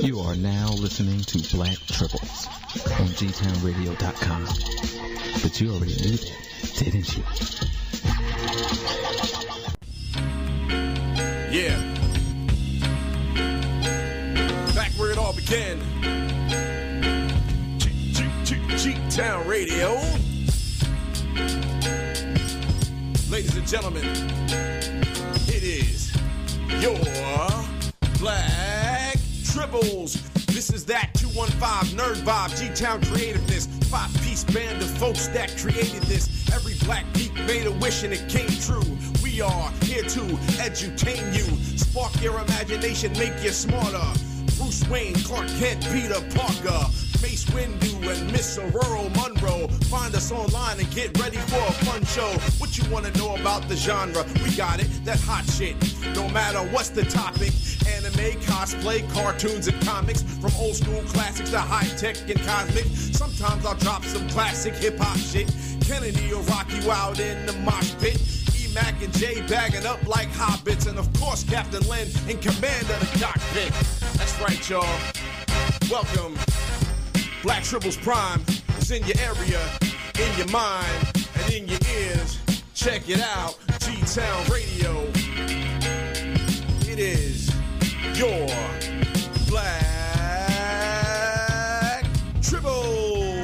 You are now listening to Black Tribbles on gtownradio.com. But you already knew that, didn't you? Yeah. Back where it all began. G- G- G- G-Town Radio. Ladies and gentlemen, it is your Black Tribbles. This is that 215 Nerd Vibe, G-Town Creativeness. Five piece band of folks that created this. Every black geek made a wish and it came true. We are here to edutain you, spark your imagination, make you smarter. Bruce Wayne, Clark Kent, Peter Parker, Mace Windu, and Miss Ororo Munroe. Find us online and get ready for a fun show. What you want to know about the genre? We got it, that hot shit. No matter what's the topic anime, cosplay, cartoons, and comics. From old school classics to high tech and cosmic. Sometimes I'll drop some classic hip hop shit. Kennedy will rock you out in the mosh pit. Mac and Jay bagging up like hobbits. And of course, Captain Lynn in command of the cockpit. That's right, y'all. Welcome. Black Tribbles Prime is in your area, in your mind, and in your ears. Check it out. G Town Radio. It is your Black Tribble.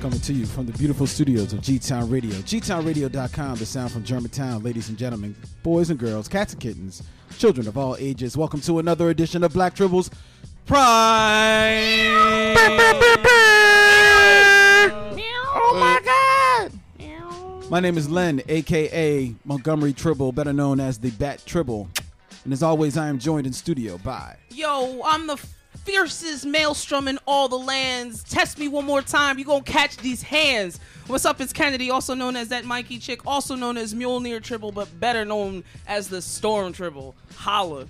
Coming to you from the beautiful studios of G Town Radio. GTownRadio.com, the sound from Germantown. Ladies and gentlemen, boys and girls, cats and kittens, children of all ages, welcome to another edition of Black Tribbles Prime. Oh my God! My name is Len, aka Montgomery Tribble, better known as the Bat Tribble. And as always, I am joined in studio by. Yo, I'm the fiercest maelstrom in all the lands. Test me one more time, you gonna catch these hands. What's up? It's Kennedy, also known as that Mikey chick, also known as Mjolnir Tribble, but better known as the Storm Tribble. Holla.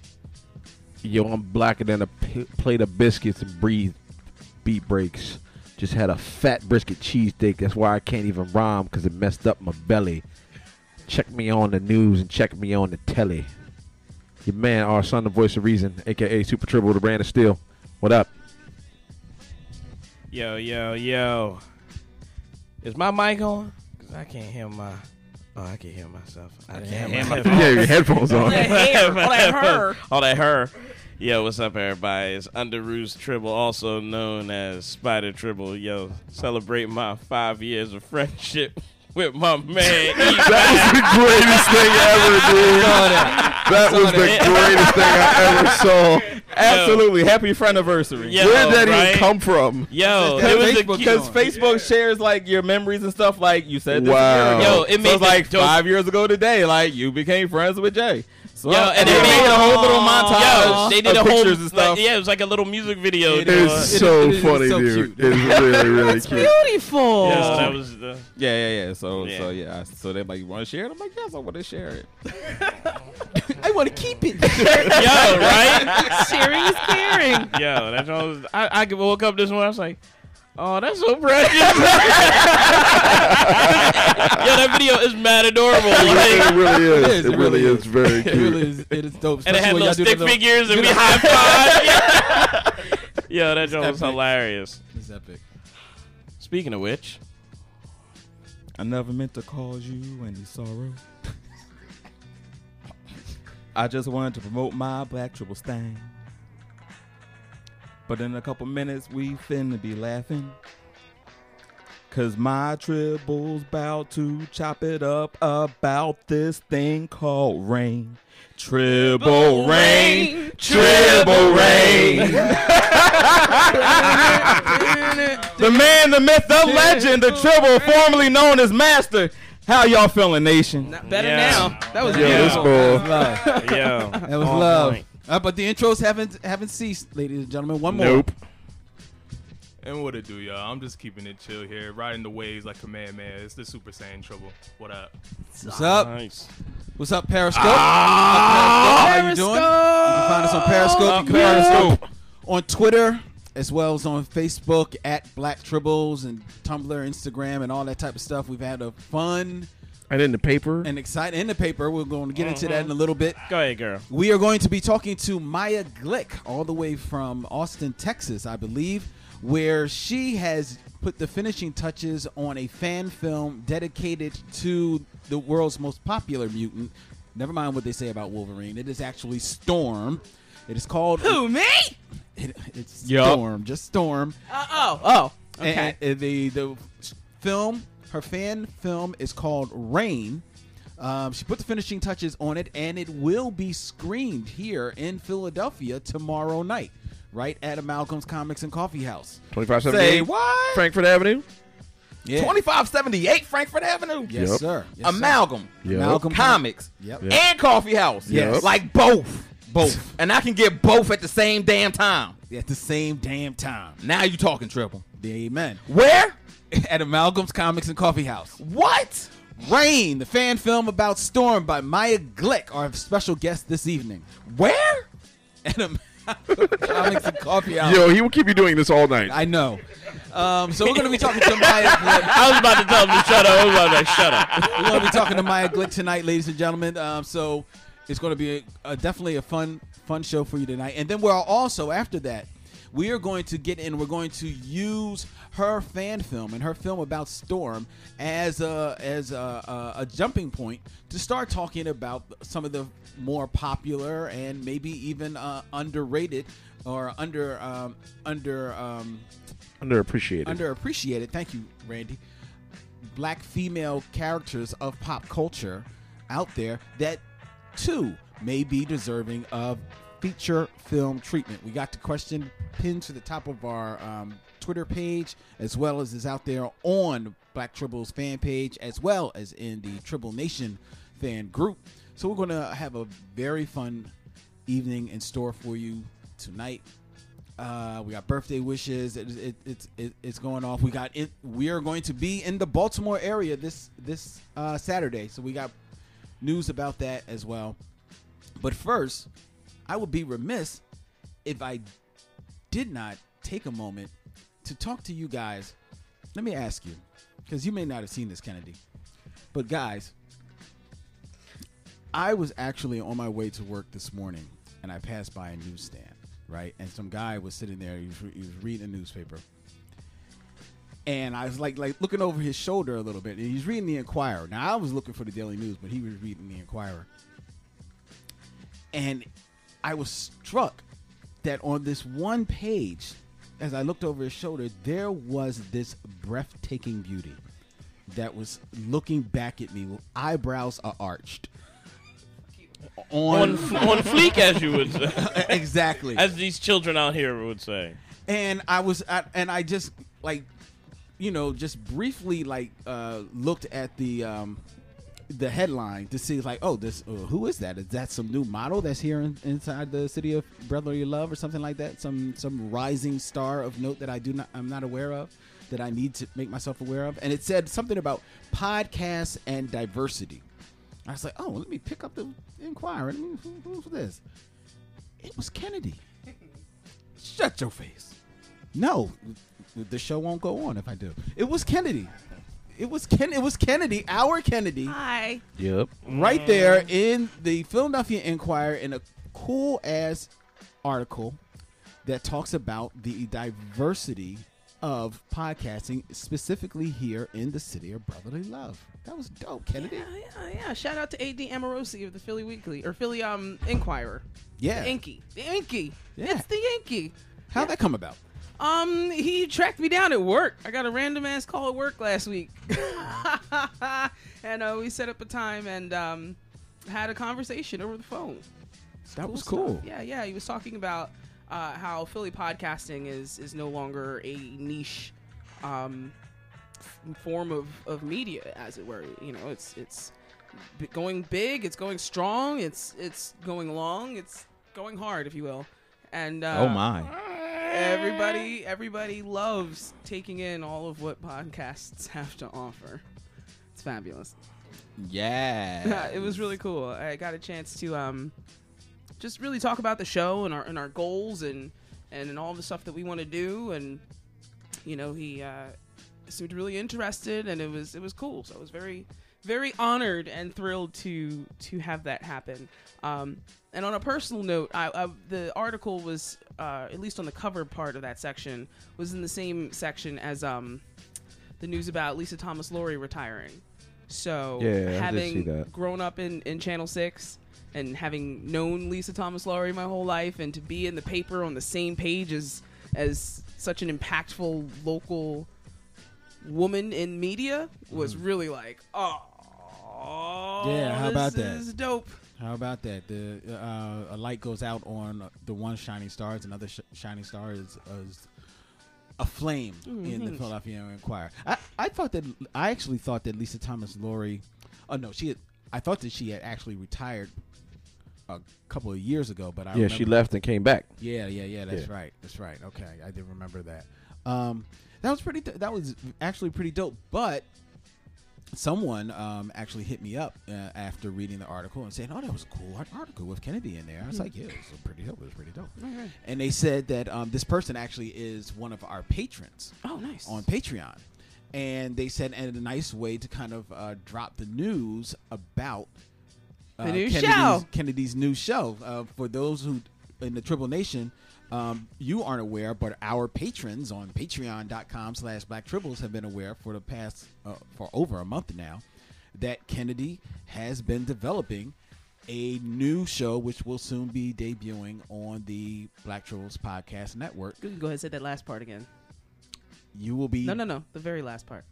Yo, I'm blacker than a p- plate of biscuits and breathe beat breaks. Just had a fat brisket cheesesteak. That's why I can't even rhyme because it messed up my belly. Check me on the news and check me on the telly. Your man, our son, the voice of reason, aka Super Tribble, the brand of steel. What up? Yo, yo, yo. Is my mic on? Because I can't hear my. Oh, I can hear myself. I can't hear my yeah, your headphones on. All that hair, all that her. All that her. Yo, what's up, everybody? It's Under Roost Tribble, also known as Spider Tribble. Yo, celebrate my five years of friendship with my man. That was the greatest thing ever, dude. That was the greatest thing I ever saw. Absolutely. Happy friendiversary. Yo, Where did that right? even come from? Yo, Because it was Facebook- Because cute- Facebook shares like your memories and stuff like you said this Wow. year ago. Yo, it so made it's like dope- five years ago today, like you became friends with Jay. So Yo, and and they it made made- a whole little Yo, montage they did of a whole and stuff. Like, yeah, it was like a little music video. It to, is. uh, It's so it is funny, so dude. cute. It's really, really cute. Beautiful. yeah, so that was the. Yeah, yeah, yeah. So, Yeah. so yeah. So they're like, "You want to share it?" I'm like, "Yes, I want to share it." I want to keep it. Yo, right? Sharing is caring. Yo, that's all. Was, I, I woke up this morning. I was like, "Oh, that's so precious." Yo, that video is mad adorable. It really is. is, It it really really is very it really cute. is. It is dope. and it had especially little y'all do the stick little- figures, and we high five. Yo, that joke was hilarious. It's epic. Speaking of which, I never meant to cause you any sorrow. I just wanted to promote my black triple stain. But in a couple minutes, we finna be laughing. Cause my tribbles bout to chop it up about this thing called rain. Tribble rain, tribble rain. the man, the myth, the legend, the tribble, formerly known as Master. How y'all feeling, nation? Not better Yeah. now. That was Yo, this beautiful. boy. Love. yo, That was love. point. Uh, but the intros haven't haven't ceased, ladies and gentlemen. One more. Nope. And what it do, y'all? I'm just keeping it chill here, riding the waves like a Man. Man. It's the Super Saiyan Tribble. What up? What's up? Nice. What's up, Periscope? How you doing? You can find us on Periscope. You can find us on, on Twitter as well as on Facebook at Black Tribbles and Tumblr, Instagram, and all that type of stuff. We've had a fun And in the paper, and excited in the paper. We're going to get into that in a little bit. Go ahead, girl. We are going to be talking to Maya Glick, all the way from Austin, Texas, I believe, where she has put the finishing touches on a fan film dedicated to the world's most popular mutant. Never mind what they say about Wolverine. It is actually Storm. It is called Who me? It, it's Yup. Storm, just Storm. Uh, oh, oh. And- Okay. And, the the film, her fan film is called Rain. Um, she put the finishing touches on it, and it will be screened here in Philadelphia tomorrow night, right at Amalgams Comics and Coffee House. twenty five Say seventy what? Frankford Avenue. Yeah. 2578 Frankford Avenue. Yes, Yep. sir. Yes, sir. Amalgam. Yep. Amalgam Comics. Yep. Yep. And Coffee House. Yes. Like both. Both. and I can get both at the same damn time. At the same damn time. Now you talking triple. Amen. Where? At Amalgams Comics and Coffee House. What? Rain, the fan film about Storm by Maya Glick, our special guest this evening. Where? At Amalgams Comics and Coffee House. Yo, he will keep you doing this all night. I know. Um, so we're going to be talking to Maya Glick. I was about to tell him to shut up. I was about to say, shut up. We're going to be talking to Maya Glick tonight, ladies and gentlemen. Um, so it's going to be a, a, definitely a fun, fun show for you tonight. And then we're also after that, we are going to get in. We're going to use her fan film and her film about Storm as a as a, a, a jumping point to start talking about some of the more popular and maybe even uh, underrated or under um, under um, Underappreciated. underappreciated. Thank you, Randy. Black female characters of pop culture out there that too may be deserving of feature film treatment. We got the question pinned to the top of our um, Twitter page, as well as is out there on Black Tribbles fan page, as well as in the Tribble Nation fan group. So we're going to have a very fun evening in store for you tonight. Uh, we got birthday wishes. It, it, it's it, it's going off. We got it. We are going to be in the Baltimore area this this uh, Saturday, so we got news about that as well. But first, I would be remiss if I did not take a moment to talk to you guys. Let me ask you, because you may not have seen this, Kennedy, but guys, I was actually on my way to work this morning, and I passed by a newsstand right? And some guy was sitting there. He was, he was reading a newspaper, and I was like, like looking over his shoulder a little bit. And he's reading the Inquirer. Now I was looking for the Daily News, but he was reading the Inquirer. and I was struck that on this one page, as I looked over his shoulder, there was this breathtaking beauty that was looking back at me. Eyebrows are arched. On, on fleek, as you would say. exactly. As these children out here would say. and I was at, and I just like you know just briefly like uh looked at the um the headline to see like oh this uh, who is that? Is that some new model that's here in, inside the city of brotherly love or something like that? Some some rising star of note that I do not I'm not aware of that I need to make myself aware of? And it said something about podcasts and diversity. I was like oh let me pick up the inquiry. Who, who's this? It was Kennedy. Shut your face. No, the show won't go on if I do. It was Kennedy. It was Ken. It was Kennedy. Our Kennedy, Hi. Yep. right there in the Philadelphia Inquirer, in a cool ass article that talks about the diversity of podcasting, specifically here in the city of brotherly love. That was dope, Kennedy. Yeah, yeah, yeah. Shout out to AD Amorosi of the Philly Weekly or Philly um Inquirer. Yeah. The Inky. The Inky. Yeah. It's the Inky. How'd that come about? Um, he tracked me down at work. I got a random ass call at work last week, and uh, we set up a time and um, had a conversation over the phone. That was stuff. cool. Yeah, yeah. He was talking about uh, how Philly podcasting is is no longer a niche um, f- form of, of media, as it were. You know, it's it's going big. It's going strong. It's it's going long. It's going hard, if you will. And uh, oh my. Everybody everybody loves taking in all of what podcasts have to offer. It's fabulous. Yeah. it was really cool. I got a chance to um just really talk about the show and our and our goals and and, and all the stuff that we want to do and you know he uh seemed really interested and it was it was cool so it was very very honored and thrilled to to have that happen. Um, and on a personal note, I, I, the article was uh, at least on the cover part of that section was in the same section as um, the news about Lisa Thomas Laurie retiring. So Yeah, having grown up in, in Channel Six and having known Lisa Thomas Laurie my whole life, and to be in the paper on the same page as as such an impactful local woman in media was really like, oh, Mm-hmm. Yeah, how this about that? is dope. How about that? The uh, a light goes out on the one shining star. It's another sh- shining star is, is a flame in the Philadelphia Inquirer. I, I thought that I actually thought that Lisa Thomas Laurie. Oh no, she. Had, I thought that she had actually retired a couple of years ago, but I yeah, she remember- left and came back. Yeah, yeah, yeah. That's Yeah. right. That's right. Okay, I did remember that. Um, that was pretty. That was actually pretty dope. But someone um, actually hit me up uh, after reading the article and saying, "Oh, that was a cool article with Kennedy in there." I was like, "Yeah, it was pretty dope. It was pretty dope." And they said that um, this person actually is one of our patrons Oh, nice. on Patreon. And they said, and a nice way to kind of uh, drop the news about uh, The new Kennedy's, show. Kennedy's new show. Uh, for those who in the Tribble Nation, um, you aren't aware, but our patrons on patreon.com slash black tribbles have been aware for the past, uh, for over a month now, that Kennedy has been developing a new show which will soon be debuting on the Black Tribbles Podcast Network. Go ahead and say that last part again. You will be No, no, no. The very last part.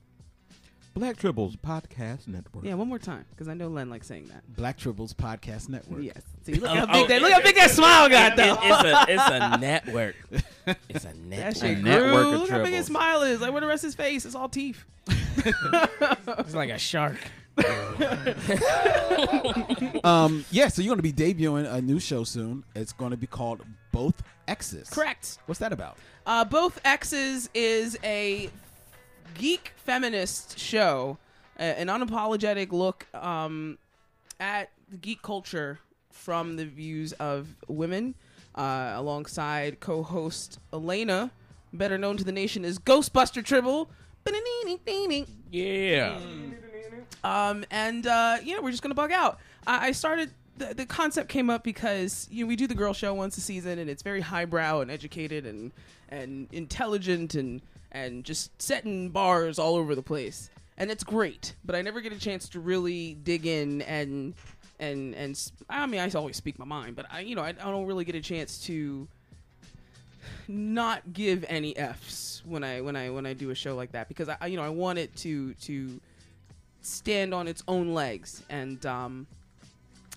Black Tribbles Podcast Network. Yeah, one more time, because I know Len likes saying that. Black Tribbles Podcast Network. Yes. See, look Oh, how oh, big that. Look how big that smile got, It- though. it's a it's a network. It's a That network. shit network grew. of Look how big his smile is. Like, where the rest of his face? It's all teeth. It's like a shark. Um, yeah, so you're going to be debuting a new show soon. It's going to be called Both X's. Correct. What's that about? Uh, Both X's is a geek feminist show, uh, an unapologetic look um, at geek culture from the views of women, uh, alongside co-host Elena, better known to the nation as Ghostbuster Tribble. Yeah. Um, and uh, yeah, we're just gonna bug out. I, I started. The, the concept came up because you know we do the girl show once a season, and it's very highbrow and educated and and intelligent and and just setting bars all over the place, and it's great. But I never get a chance to really dig in and and and I mean I always speak my mind, but I you know I, I don't really get a chance to not give any f's when I when I when I do a show like that because I I- you know I want it to to stand on its own legs. And um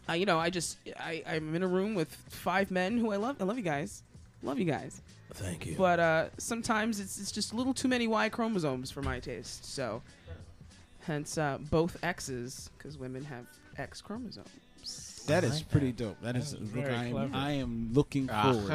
I, you know I just I I'm in a room with five men who I love I love you guys. Love you guys Thank you. but uh sometimes it's it's just a little too many Y chromosomes for my taste so hence uh both X's because women have X chromosomes That is pretty dope. That is. That is look, very I, am, clever. I am looking forward.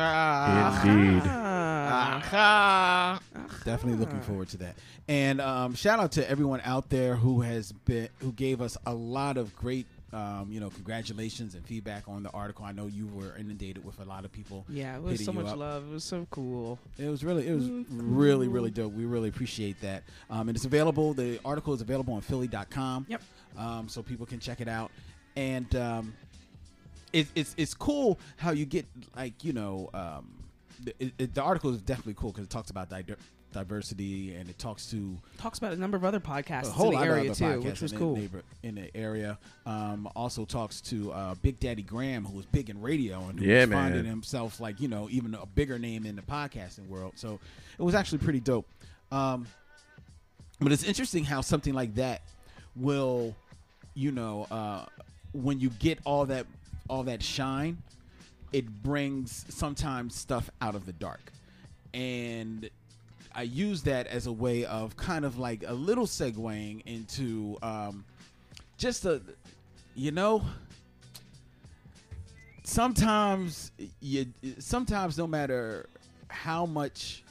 Indeed. Ah. Definitely looking forward to that. And um, shout out to everyone out there who has been who gave us a lot of great. Um, you know, congratulations and feedback on the article. I know you were inundated with a lot of people. yeah it was so much up. love it was so cool It was really, it was really, really dope. We really appreciate that. Um, and it's available. The article is available on Philly.com. Yep. Um, so people can check it out. And um, it, it's it's cool how you get like you know um, the, it- the article is definitely cool because it talks about di- diversity and it talks to talks about a number of other podcasts a whole in the lot area of too other which was in cool the, neighbor, in the area. Um, also talks to uh, Big Daddy Graham, who was big in radio and who Yeah, was man. finding himself like you know even a bigger name in the podcasting world. So it was actually pretty dope. Um, but it's interesting how something like that will, you know, uh, when you get all that all that shine, it brings sometimes stuff out of the dark, and I use that as a way of kind of like a little segueing into um, just a, you know, sometimes you sometimes no matter how much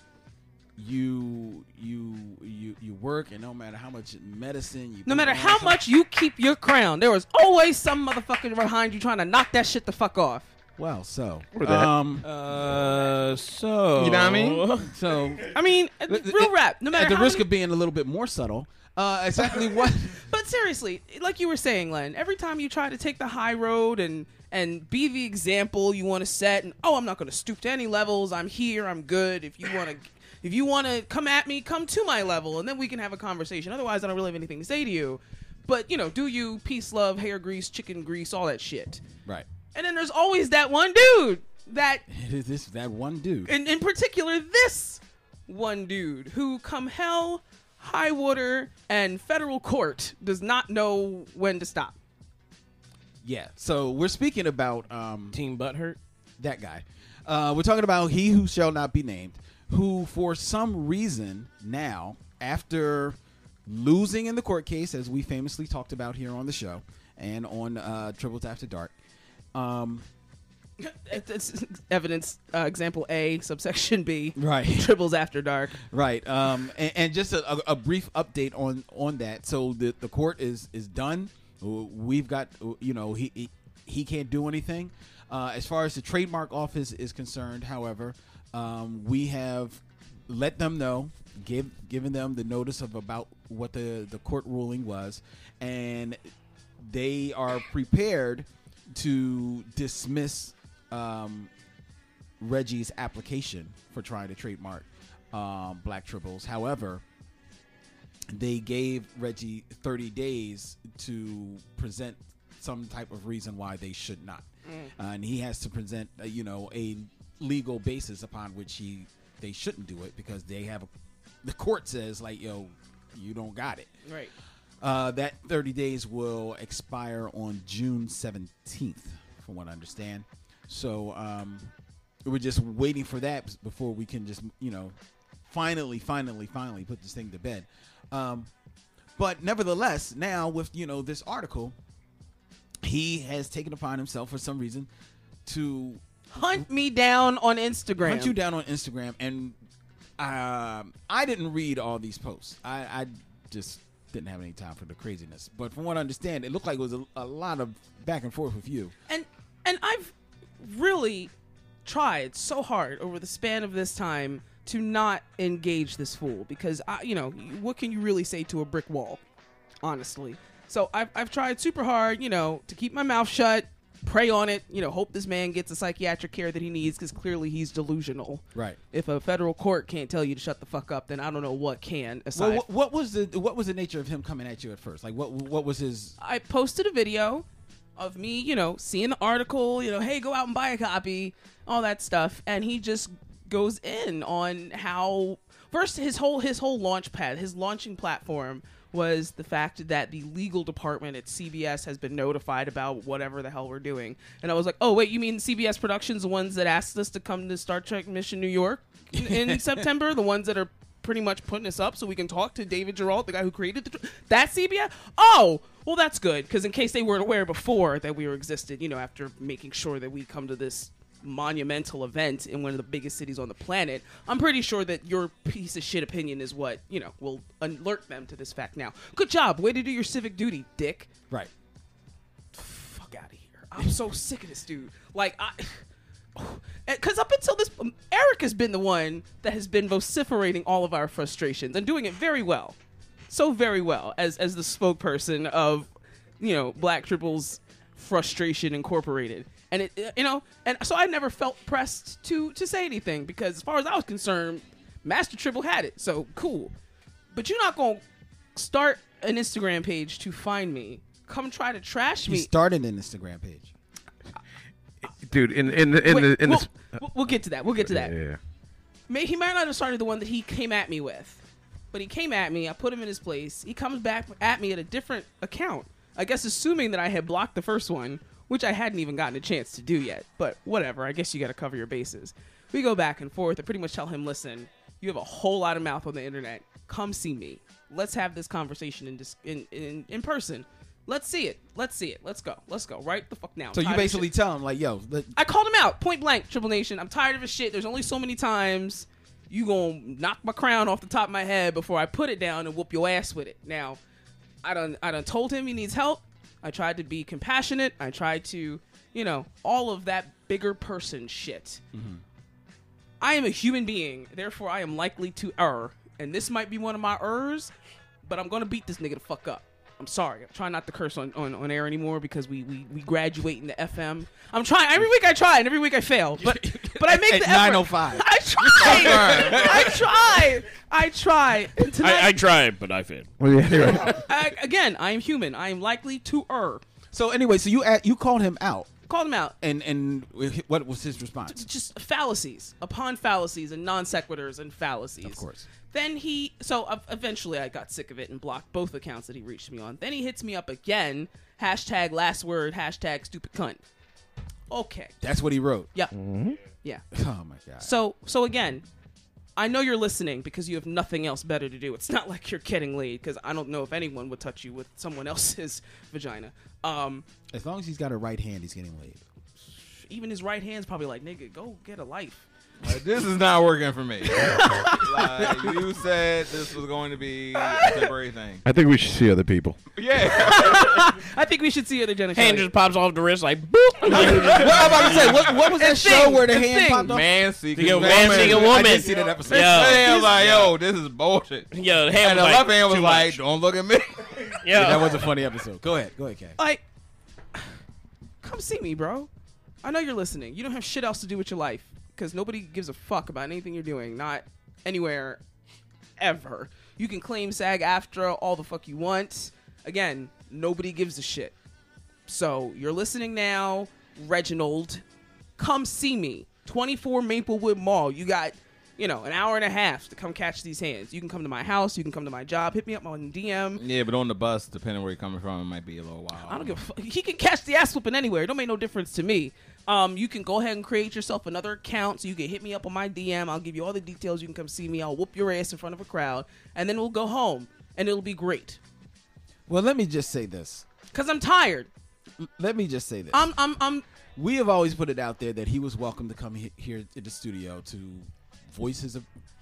you you you you work and no matter how much medicine you no matter how much you keep your crown there was always some motherfucker behind you trying to knock that shit the fuck off Well, so Or that. um, Uh, so you know what I mean. So I mean, uh, real rap. No matter at the how risk many- of being a little bit more subtle, uh, exactly what? But seriously, like you were saying, Len, every time you try to take the high road and and be the example you want to set, and oh, I'm not going to stoop to any levels. I'm here. I'm good. If you want to, if you want to come at me, come to my level, and then we can have a conversation. Otherwise, I don't really have anything to say to you. But you know, do you peace, love, hair grease, chicken grease, all that shit. right. And then there's always that one dude that It is this that one dude. And in particular this one dude who come hell high water and federal court does not know when to stop yeah. So we're speaking about um, Team Butthurt. that guy. Uh, we're talking about he who shall not be named, who for some reason now, after losing in the court case, as we famously talked about here on the show and on uh, Tribbles After Dark, um, it's evidence uh, example a subsection b Right. tribbles after dark right? Um, and, and just a, a, a brief update on on that. So the the court is is done. We've got you know he he, he can't do anything. Uh, as far as the trademark office is concerned, however, um, we have let them know, give given them the notice of about what the the court ruling was, and they are prepared to dismiss um, Reggie's application for trying to trademark um, Black Tribbles. However, they gave Reggie 30 days to present some type of reason why they should not, uh, and he has to present, uh, you know, a legal basis upon which he they shouldn't do it because they have a, the court says like, yo, you don't got it. right Uh, that 30 days will expire on June 17th, from what I understand. So um, we're just waiting for that before we can just, you know, finally, finally, finally put this thing to bed. Um, but nevertheless, now with, you know, this article, he has taken upon himself for some reason to hunt me down on instagram hunt you down on Instagram, and um, I didn't read all these posts. I, I just didn't have any time for the craziness. But from what I understand, it looked like it was a, a lot of back and forth with you. and and I've really tried so hard over the span of this time to not engage this fool because I, you know, what can you really say to a brick wall, honestly? So I've I've tried super hard, you know, to keep my mouth shut, pray on it, you know, hope this man gets the psychiatric care that he needs because clearly he's delusional. Right. If a federal court can't tell you to shut the fuck up, then I don't know what can. Aside Well, what, what was the what was the nature of him coming at you at first? Like, what what was his? I posted a video of me, you know, seeing the article, you know, hey, go out and buy a copy, all that stuff, and he just goes in on how first his whole his whole launch pad, his launching platform was the fact that the legal department at CBS has been notified about whatever the hell we're doing. And I was like, "Oh, wait, you mean CBS Productions, the ones that asked us to come to Star Trek Mission New York in, in September, the ones that are pretty much putting us up so we can talk to David Gerrold, the guy who created the that CBS. Oh, well, that's good because in case they weren't aware before that we were existed, you know, after making sure that we come to this monumental event in one of the biggest cities on the planet, I'm pretty sure that your piece of shit opinion is what you know will alert them to this fact. Now, good job, way to do your civic duty, Dick Right. fuck out of here. I'm so sick of this dude. Like I because up until this um, Eric has been the one that has been vociferating all of our frustrations and doing it very well. So very well as as the spokesperson of you know Black Tribbles Frustration Incorporated. And it uh, you know, and so I never felt pressed to to say anything because as far as I was concerned, Master Tribble had it. So cool. But you're not going to start an Instagram page to find me. Come try to trash me. He started an Instagram page. dude. In in the in Wait, the in we'll, the we'll- we'll get to that. We'll get to that. Yeah. May, he might not have started the one that he came at me with, but he came at me. I put him in his place. He comes back at me at a different account. I guess assuming that I had blocked the first one, which I hadn't even gotten a chance to do yet. But whatever. I guess you got to cover your bases. We go back and forth. I pretty much tell him, listen, you have a whole lot of mouth on the internet. Come see me. Let's have this conversation in dis- in, in in person. Let's see it. Let's see it. Let's go. Let's go. Right the fuck now. So you basically tell him like, yo, let, I called him out, point blank, Tribble Nation. I'm tired of his shit. There's only so many times you gonna knock my crown off the top of my head before I put it down and whoop your ass with it. Now, I done I done told him he needs help. I tried to be compassionate. I tried to, you know, all of that bigger person shit. Mm-hmm. I am a human being, therefore I am likely to err, and this might be one of my errs, but I'm gonna beat this nigga the fuck up. I'm sorry. I'm trying not to curse on, on, on air anymore because we, we, we graduate into FM. I'm trying every week I try and every week I fail. But but I make At the effort. 9:05. I try. I try. I try. And tonight, I, I tried, but I failed. Well, yeah, you're. I, again, I am human. I am likely to err. So anyway, so you at, you called him out, Called him out. and and what was his response? just fallacies upon fallacies and non sequiturs and fallacies. Of course. Then he, so eventually I got sick of it and blocked both accounts that he reached me on. Then he hits me up again. Hashtag last word. Hashtag stupid cunt. Okay. That's what he wrote. Yeah. Yeah. Oh my god. So, so again, I know you're listening because you have nothing else better to do. It's not like you're getting laid because I don't know if anyone would touch you with someone else's vagina. Um, As long as he's got a right hand, he's getting laid. even his right hand's probably like, nigga, go get a life. Like, this is not working for me. like, you said this was going to be a temporary thing. I think we should see other people. Yeah. I think we should see other genitalia. Hand just pops off the wrist like boop. What I'm about to say, what, what was that It's show thing, where the hand thing. popped off? Man seeking Yeah, woman. man seeking I woman. did see that episode. Yeah. Man was like, yo, this is bullshit. Yo, the And hand the was left like, hand was too like, much. don't look at me. Yo. That was a funny episode. Go ahead. Go ahead, Kay. like come see me bro i know you're listening you don't have shit else to do with your life because nobody gives a fuck about anything you're doing not anywhere ever. You can claim SAG-AFTRA all the fuck you want. Again nobody gives a shit. So you're listening now reginald. Come see me. 24 maplewood mall. You got you know an hour and a half to come catch these hands you can come to my house you can come to my job hit me up on dm yeah, but on the bus, depending where you're coming from, it might be a little while. I don't give a fuck. He can catch the ass whooping anywhere. It don't make no difference to me. Um, you can go ahead and create yourself another account so you can hit me up on my DM. I'll give you all the details. You can come see me. I'll whoop your ass in front of a crowd, and then we'll go home, and it'll be great. Well, let me just say this. Cause I'm tired. Let me just say this. I'm I'm I'm. we have always put it out there that he was welcome to come he- here to the studio to voice his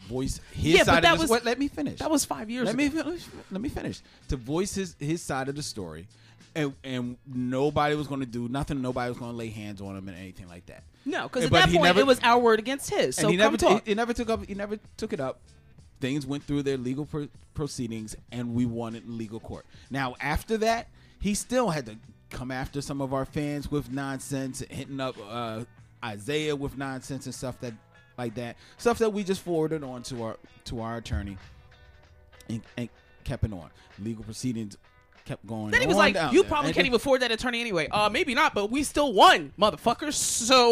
voice his Yeah, but side that of the was- what, let me finish That was five years let ago. me finish let me finish to voice his his side of the story and and nobody was going to do nothing nobody was going to lay hands on him and anything like that no, because at But that point never- it was our word against his. So and he come never talk. he, he never took up he never took it up things went through their legal pro- proceedings and we won it in legal court now after that he still had to come after some of our fans with nonsense hitting up uh, isaiah with nonsense and stuff that like that stuff that we just forwarded on to our to our attorney and, and kept it on legal proceedings kept going then he was like, "You there. probably And can't even afford that attorney anyway." Uh, maybe not, but we still won, motherfuckers. So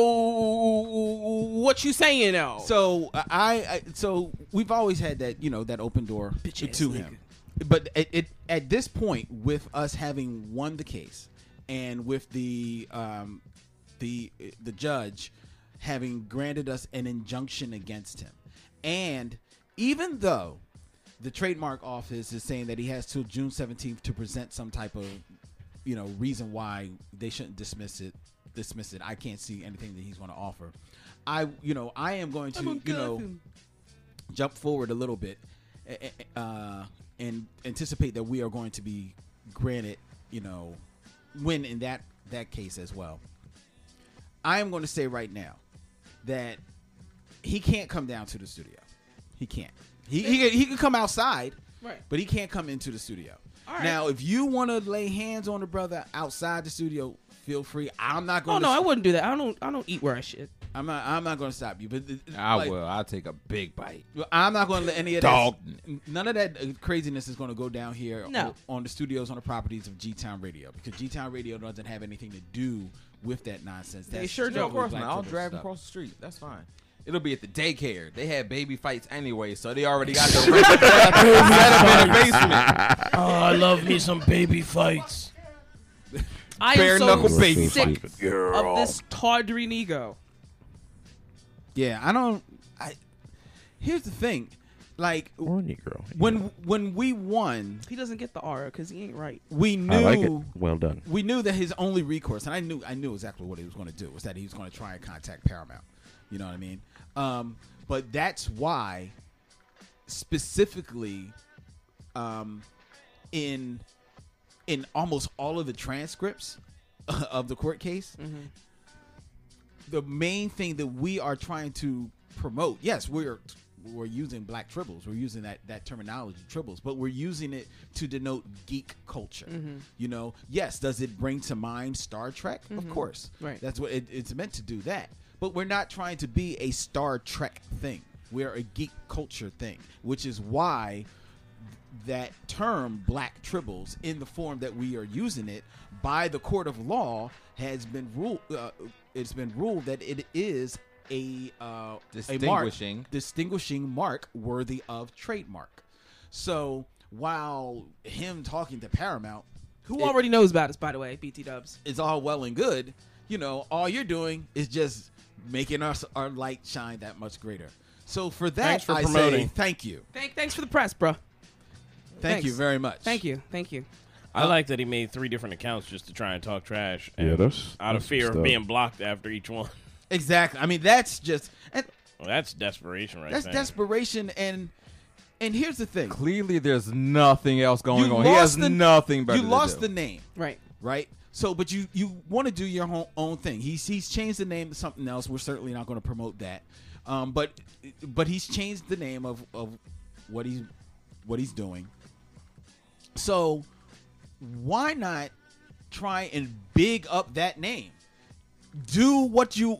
what you saying now? So I, I so we've always had that you know that open door Bitch to nigga. him, but it, it at this point with us having won the case and with the um the the judge having granted us an injunction against him, and even though the trademark office is saying that he has till June seventeenth to present some type of you know reason why they shouldn't dismiss it dismiss it i can't see anything that he's going to offer. I you know i am going to you know jump forward a little bit eh, eh, uh, and anticipate that we are going to be granted you know win in that that case as well. I am going to say right now that he can't come down to the studio he can't he, he, can- he can come outside Right. but he can't come into the studio All right. now if you want to lay hands on the brother outside the studio feel free i'm not going to oh to no, I wouldn't do that. I don't. I don't eat where I shit. i'm not i'm not going to stop you but I like, will. I'll take a big bite. I'm not going to let any of Dog. that. None of that uh, craziness is going to go down here No. on, on the studios on the properties of G Town Radio because G Town Radio doesn't have anything to do with that nonsense. They sure don't. of course Black not. I'll drive stuff. across the street. That's fine. It'll be at the daycare. They had baby fights anyway, so they already got the set up in the basement. Oh, I love me some baby fights. I Bare am so knuckle baby sick fight. of this tawdry ego. Yeah, I don't. I here's the thing, like Or Negro. when when we won, He doesn't get the R because he ain't right. we knew. I like it. Well done. we knew that his only recourse, and I knew I knew exactly what he was going to do, was that he was going to try and contact Paramount. You know what I mean? Um, but that's why, specifically, um, in in almost all of the transcripts of the court case, the main thing that we are trying to promote. Yes, we're we're using black tribbles. We're using that that terminology tribbles, but we're using it to denote geek culture. You know, yes, does it bring to mind Star Trek? Of course, Right. That's what it, it's meant to do. That, but we're not trying to be a Star Trek thing. We're a geek culture thing, which is why that term black tribbles in the form that we are using it by the court of law has been ruled uh, it's been ruled that it is a uh, a mark, Distinguishing. distinguishing mark worthy of trademark so while him talking to paramount Who it- already knows about us, by the way, BT Dubs. is all well and good you know all you're doing is just making us our light shine that much greater so for that Thanks for i say promoting. thank you Thank, thanks for the press, bro. thank you very much Thank you, thank you. I like that he made three different accounts just to try and talk trash. Yeah, that's- out of fear of being blocked after each one. Exactly i mean that's just and Well, that's desperation, right That's there. desperation, and and here's the thing: Clearly, there's nothing else going you on. He has the, nothing better You to lost do. the name, Right. right? So, but you you want to do your own, own thing. He's he's changed the name to something else. We're certainly not going to promote that, um, but but he's changed the name of of what he's what he's doing. So, why not try and big up that name? Do what you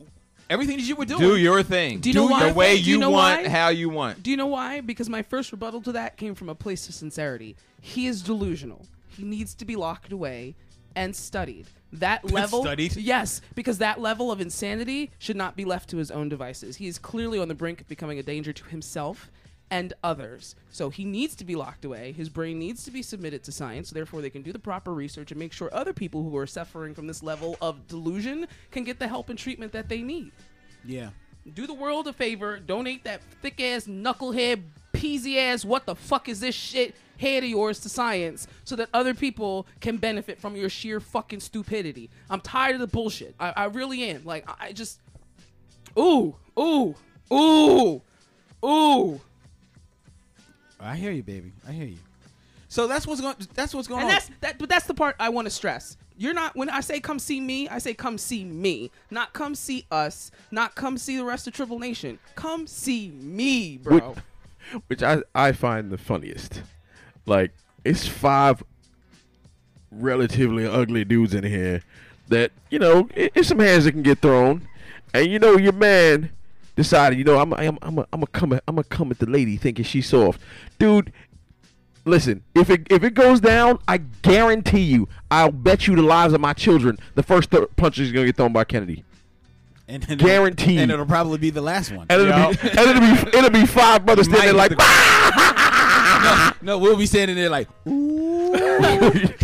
everything that you were doing. Do your thing. Do you know why? The way Do you you, know want, why? how you want. Do you know why? Because my first rebuttal to that came from a place of sincerity. He is delusional. He needs to be locked away and studied. That level, Studied? yes, because that level of insanity should not be left to his own devices. He is clearly on the brink of becoming a danger to himself and others. So he needs to be locked away. His brain needs to be submitted to science. Therefore, they can do the proper research and make sure other people who are suffering from this level of delusion can get the help and treatment that they need yeah. do the world a favor, donate that thick ass knucklehead, peasy ass, what the fuck is this shit head of yours to science so that other people can benefit from your sheer fucking stupidity. I'm tired of the bullshit. I, I really am. Like, I, I just. Ooh, ooh, ooh, ooh. I hear you, baby. I hear you. So that's what's going. That's what's going And on. that's that. But that's the part I want to stress. You're not when I say come see me. I say come see me, not come see us, not come see the rest of Tribble Nation. Come see me, bro. Which, which I, I find the funniest. Like, it's five relatively ugly dudes in here that, you know, it, it's some hands that can get thrown. And, you know, your man decided, you know, I'm I'm I'm a, I'm a come at, I'm gonna come at the lady thinking she's soft. Dude, listen, if it if it goes down, I guarantee you, I'll bet you the lives of my children, the first th- punch is gonna get thrown by Kennedy. and, and Guaranteed. and it'll probably be the last one. And it'll, be, and it'll be it'll be five brothers standing there like no, we'll be standing there like, Ooh.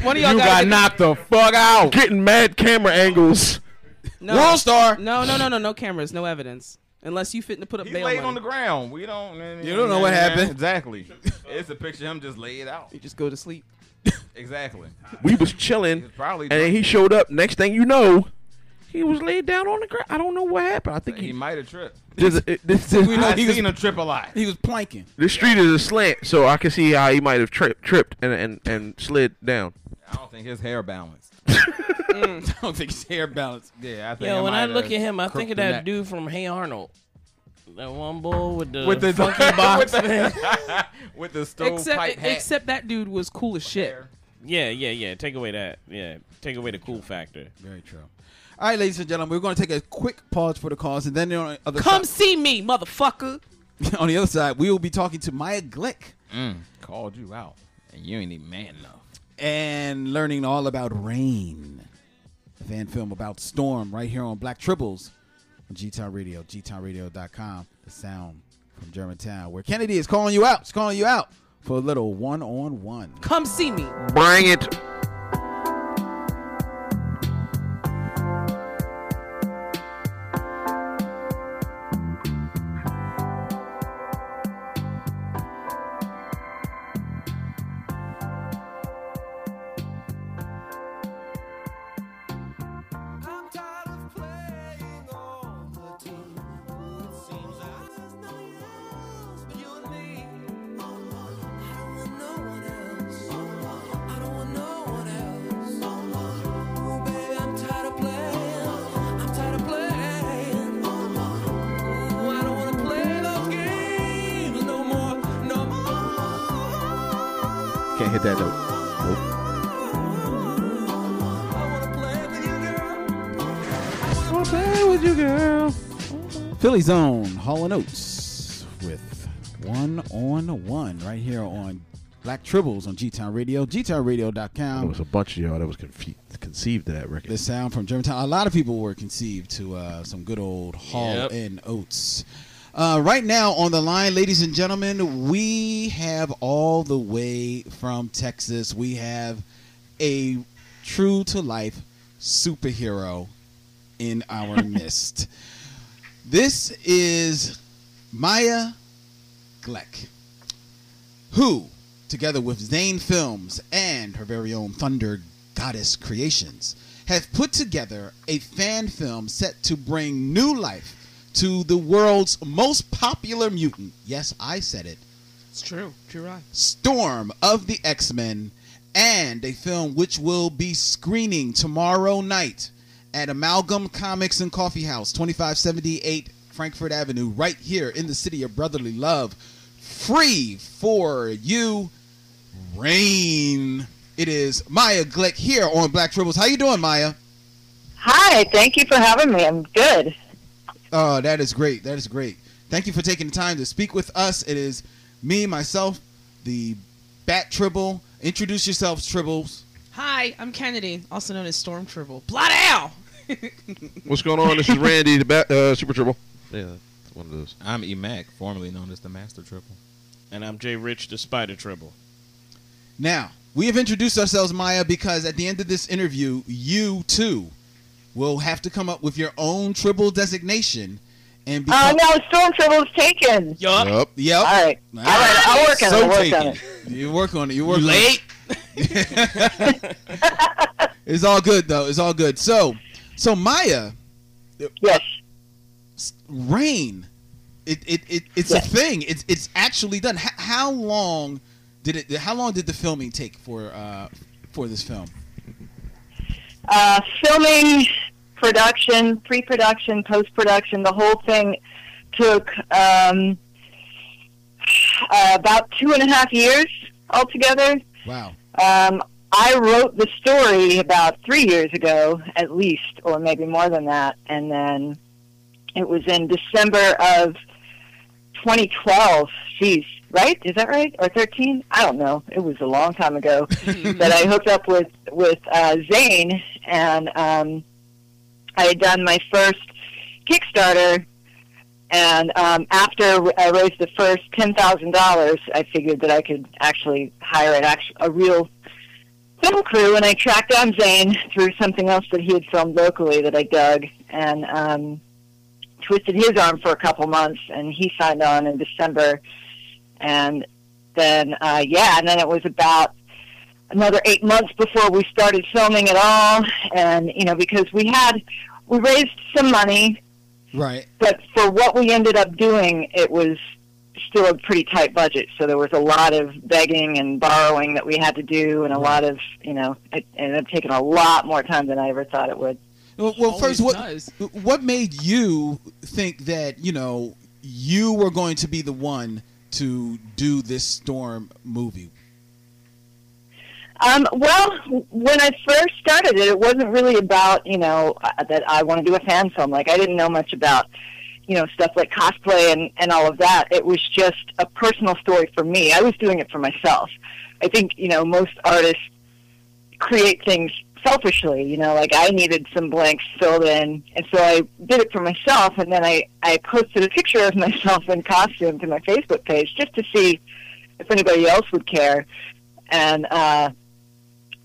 One of y'all You gotta got get- knocked the fuck out. getting mad camera angles. No. World Star. No, no, no, no, no cameras, no evidence. Unless you fit to put up He bail laid money. on the ground. We don't. You don't know what happened. Exactly. it's a picture of him just laid out. You just go to sleep. Exactly. We was chilling, was probably. and then drunk. he showed up. Next thing you know, he was laid down on the ground. I don't know what happened. I think he he. might have tripped. This, this, this, We know I've he was- seen him trip a lot. he was planking. this street is a slant, so I can see how he might have tri- tripped and, and and slid down. I don't think his hair balanced. I don't think his hair balance. Yeah, I think. Yeah, it when I look at him, I think of that neck. dude from Hey Arnold. That one bull with the, with the funky box. with the, with the stovepipe Except, hat. except that dude was cool as shit. Yeah, yeah, yeah. Take away that. Yeah, take away the cool factor. Very true. All right, ladies and gentlemen, we're going to take a quick pause for the calls, and then on the other Come side, see me, motherfucker. on the other side, we will be talking to Maya Glick Mm, called you out, and you ain't even man enough. And learning all about Rain, a fan film about Storm, right here on Black Tribbles on G Town Radio, gtownradio.com, the sound from Germantown, where Kennedy is calling you out. It's calling you out for a little one on one. Come see me. Bring it. Philly Zone, Hall and Oates with one on one right here on Black Tribbles on G Town Radio, There gtownradio.com. was a bunch of y'all that was confe- conceived to that record. The sound from Germantown. A lot of people were conceived to uh, some good old Hall Yep. and Oates. Uh, right now on the line, ladies and gentlemen, we have all the way from Texas. We have a true to life superhero in our midst. This is Maya Glick, who, together with Zane Films and her very own Thunder Goddess Creations, have put together a fan film set to bring new life to the world's most popular mutant. Yes, I said it. It's true. True right. Storm of the X Men, and a film which will be screening tomorrow night at Amalgam Comics and Coffee House, 2578 Frankford Avenue, right here in the city of brotherly love. Free for you, Rain. It is Maya Glick here on Black Tribbles. How you doing, Maya? Hi, thank you for having me. I'm good. Oh, that is great. That is great. Thank you for taking the time to speak with us. It is me, myself, the Bat Tribble. Introduce yourselves, Tribbles. Hi, I'm Kennedy, also known as Storm Tribble. Blot Owl! What's going on? This is Randy, the ba- uh, Super Tribble. Yeah, that's one of those. I'm Emac, formerly known as the Master Tribble. And I'm Jay Rich, the Spider Tribble. Now, we have introduced ourselves, Maya, because at the end of this interview, you too will have to come up with your own tribble designation and Uh, become. no, Storm Tribble's taken. Yup. Yup. Yep. All right. All right, I'll work on So it. I'll work on it. You work on it. You work You on late? it. It's all good though. It's all good. So, so Maya, Yes. rain it, it, it it's Yes. a thing it's it's actually done H- how long did it how long did the filming take for uh for this film Uh, filming, production, pre-production, post-production, the whole thing took um, uh, about two and a half years altogether. wow Um, I wrote the story about three years ago, at least, or maybe more than that, and then it was in December of 2012. Jeez, right? Is that right? Or 13? I don't know. It was a long time ago that I hooked up with with uh, Zane, and um, I had done my first Kickstarter. And um, after I raised the first ten thousand dollars, I figured that I could actually hire an act- a real film crew, and I tracked down Zane through something else that he had filmed locally that I dug, and um, twisted his arm for a couple months, and he signed on in December, and then uh, yeah, and then it was about another eight months before we started filming at all, and you know because we had we raised some money, right. But for what we ended up doing, it was still a pretty tight budget. So there was a lot of begging and borrowing that we had to do, and a lot of you know, it ended up taking a lot more time than I ever thought it would. well, well first what does. what made you think that you know you were going to be the one to do this storm movie Um, well, when I first started it, it wasn't really about you know uh, that I want to do a fan film. Like I didn't know much about you know stuff like cosplay and and all of that. It was just a personal story for me. I was doing it for myself. I think you know most artists create things selfishly. You know, like I needed some blanks filled in, and so I did it for myself. And then I I posted a picture of myself in costume to my Facebook page just to see if anybody else would care. And uh,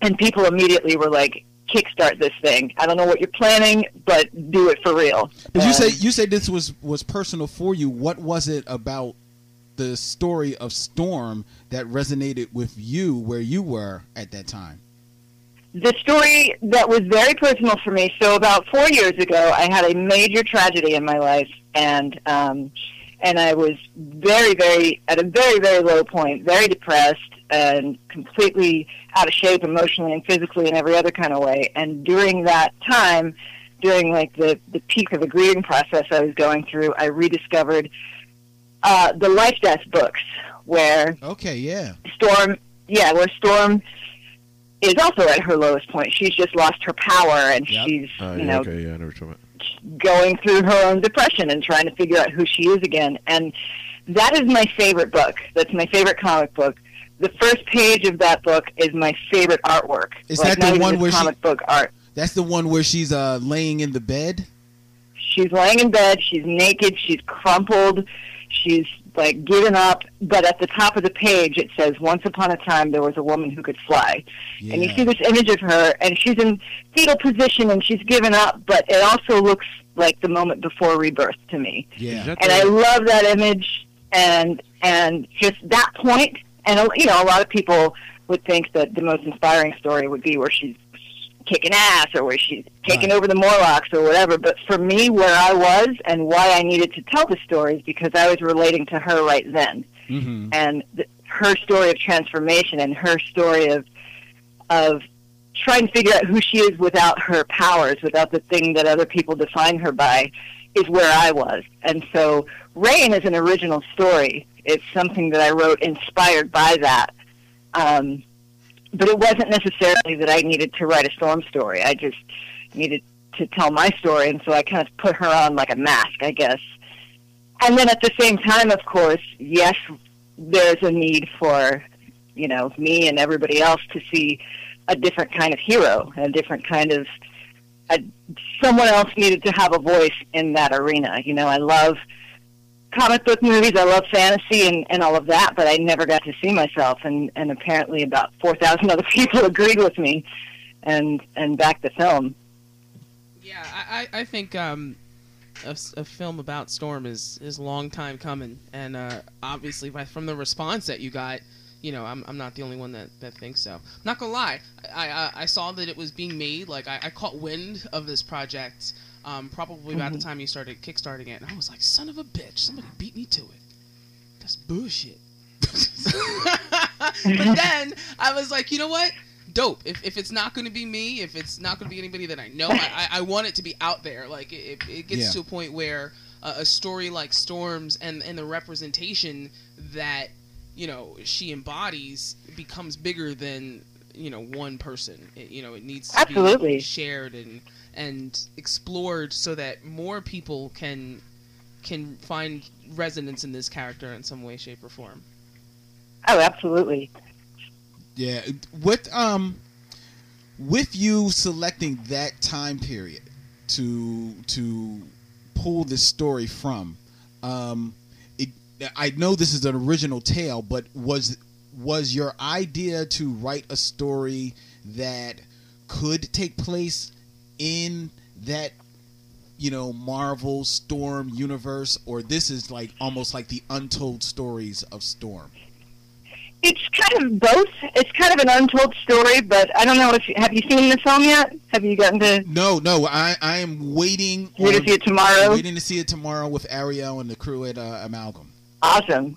and people immediately were like, "Kickstart this thing! I don't know what you're planning, but do it for real." but you say you say this was was personal for you what was it about the story of storm that resonated with you where you were at that time the story that was very personal for me. So about four years ago, I had a major tragedy in my life, and um, and I was very, very at a very, very low point, very depressed and completely out of shape emotionally and physically and every other kind of way. And during that time, during like the the peak of the grieving process I was going through, I rediscovered uh, the Lifedeath books, where okay yeah Storm yeah, where Storm is also at her lowest point. She's just lost her power, and Yep. she's Oh, you yeah, know okay, yeah, I know what you're talking about. going through her own depression and trying to figure out who she is again. And that is my favorite book. That's my favorite comic book. The first page of that book is my favorite artwork. Is Like, that the one just where she- comic book art? That's the one where she's uh laying in the bed. She's laying in bed. She's naked. She's crumpled. She's like given up. But at the top of the page, it says, "Once upon a time, there was a woman who could fly." And you see this image of her, and she's in fetal position, and she's given up. But it also looks like the moment before rebirth to me. Yeah. And the- I love that image and and just that point. And you know, a lot of people would think that the most inspiring story would be where she's kicking ass or where she's taking Right. over the Morlocks or whatever. But for me, where I was and why I needed to tell the story is because I was relating to her right then Mm-hmm. and th- her story of transformation and her story of of trying to figure out who she is without her powers, without the thing that other people define her by, is where I was. And so Rain is an original story. It's something that I wrote inspired by that. Um, but it wasn't necessarily that I needed to write a storm story. I just needed to tell my story, and so I kind of put her on like a mask, I guess. And then at the same time, of course, yes, there's a need for, you know, me and everybody else to see a different kind of hero, a different kind of, a, someone else needed to have a voice in that arena. You know, I love comic book movies, I love fantasy and, and all of that, but I never got to see myself, and, and apparently about 4,000 other people agreed with me and, and backed the film. Yeah, I, I think um, a, a film about Storm is is a long time coming, and uh, obviously by, from the response that you got, you know, I'm, I'm not the only one that, that thinks so. Not gonna lie, I, I I saw that it was being made. Like I, I caught wind of this project, um, probably about the time you started kickstarting it, and I was like, son of a bitch, somebody beat me to it. That's bullshit. but then I was like, you know what? Dope. If, if it's not going to be me, if it's not going to be anybody that I know, I, I, I want it to be out there. Like it, it, it gets Yeah. to a point where uh, a story like Storms and and the representation that you know she embodies becomes bigger than you know one person. It, you know, it needs to Absolutely. be shared and and explored so that more people can can find resonance in this character in some way, shape, or form. Oh, absolutely. Yeah. What um with you selecting that time period to to pull this story from, um it I know this is an original tale, but was was your idea to write a story that could take place in that you know Marvel Storm universe or this is like almost like the untold stories of Storm? It's kind of both. It's kind of an untold story, but I don't know if have you seen the film yet? Have you gotten to No, no, I I am waiting. You're gonna see it tomorrow? Waiting to see it tomorrow with Ariel and the crew at uh, Amalgam. awesome?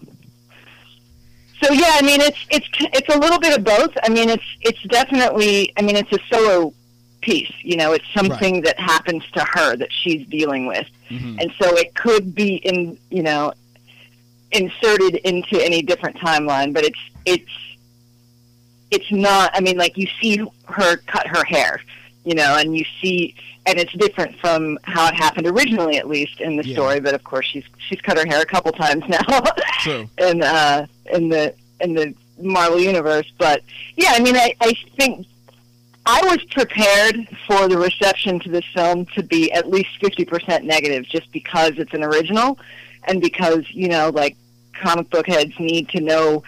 So yeah, I mean it's it's it's a little bit of both. I mean it's it's definitely I mean it's a solo piece. You know, it's something that happens to her that she's dealing with, Mhm. and so it could be in you know inserted into any different timeline, but it's it's it's not. I mean, like you see her cut her hair, you know, and you see, and it's different from how it happened originally, at least in the Yeah. story. But of course, she's she's cut her hair a couple times now True. in uh, in the in the Marvel universe. But yeah, I mean, I, I think I was prepared for the reception to this film to be at least fifty percent negative, just because it's an original, and because you know, like comic book heads need to know.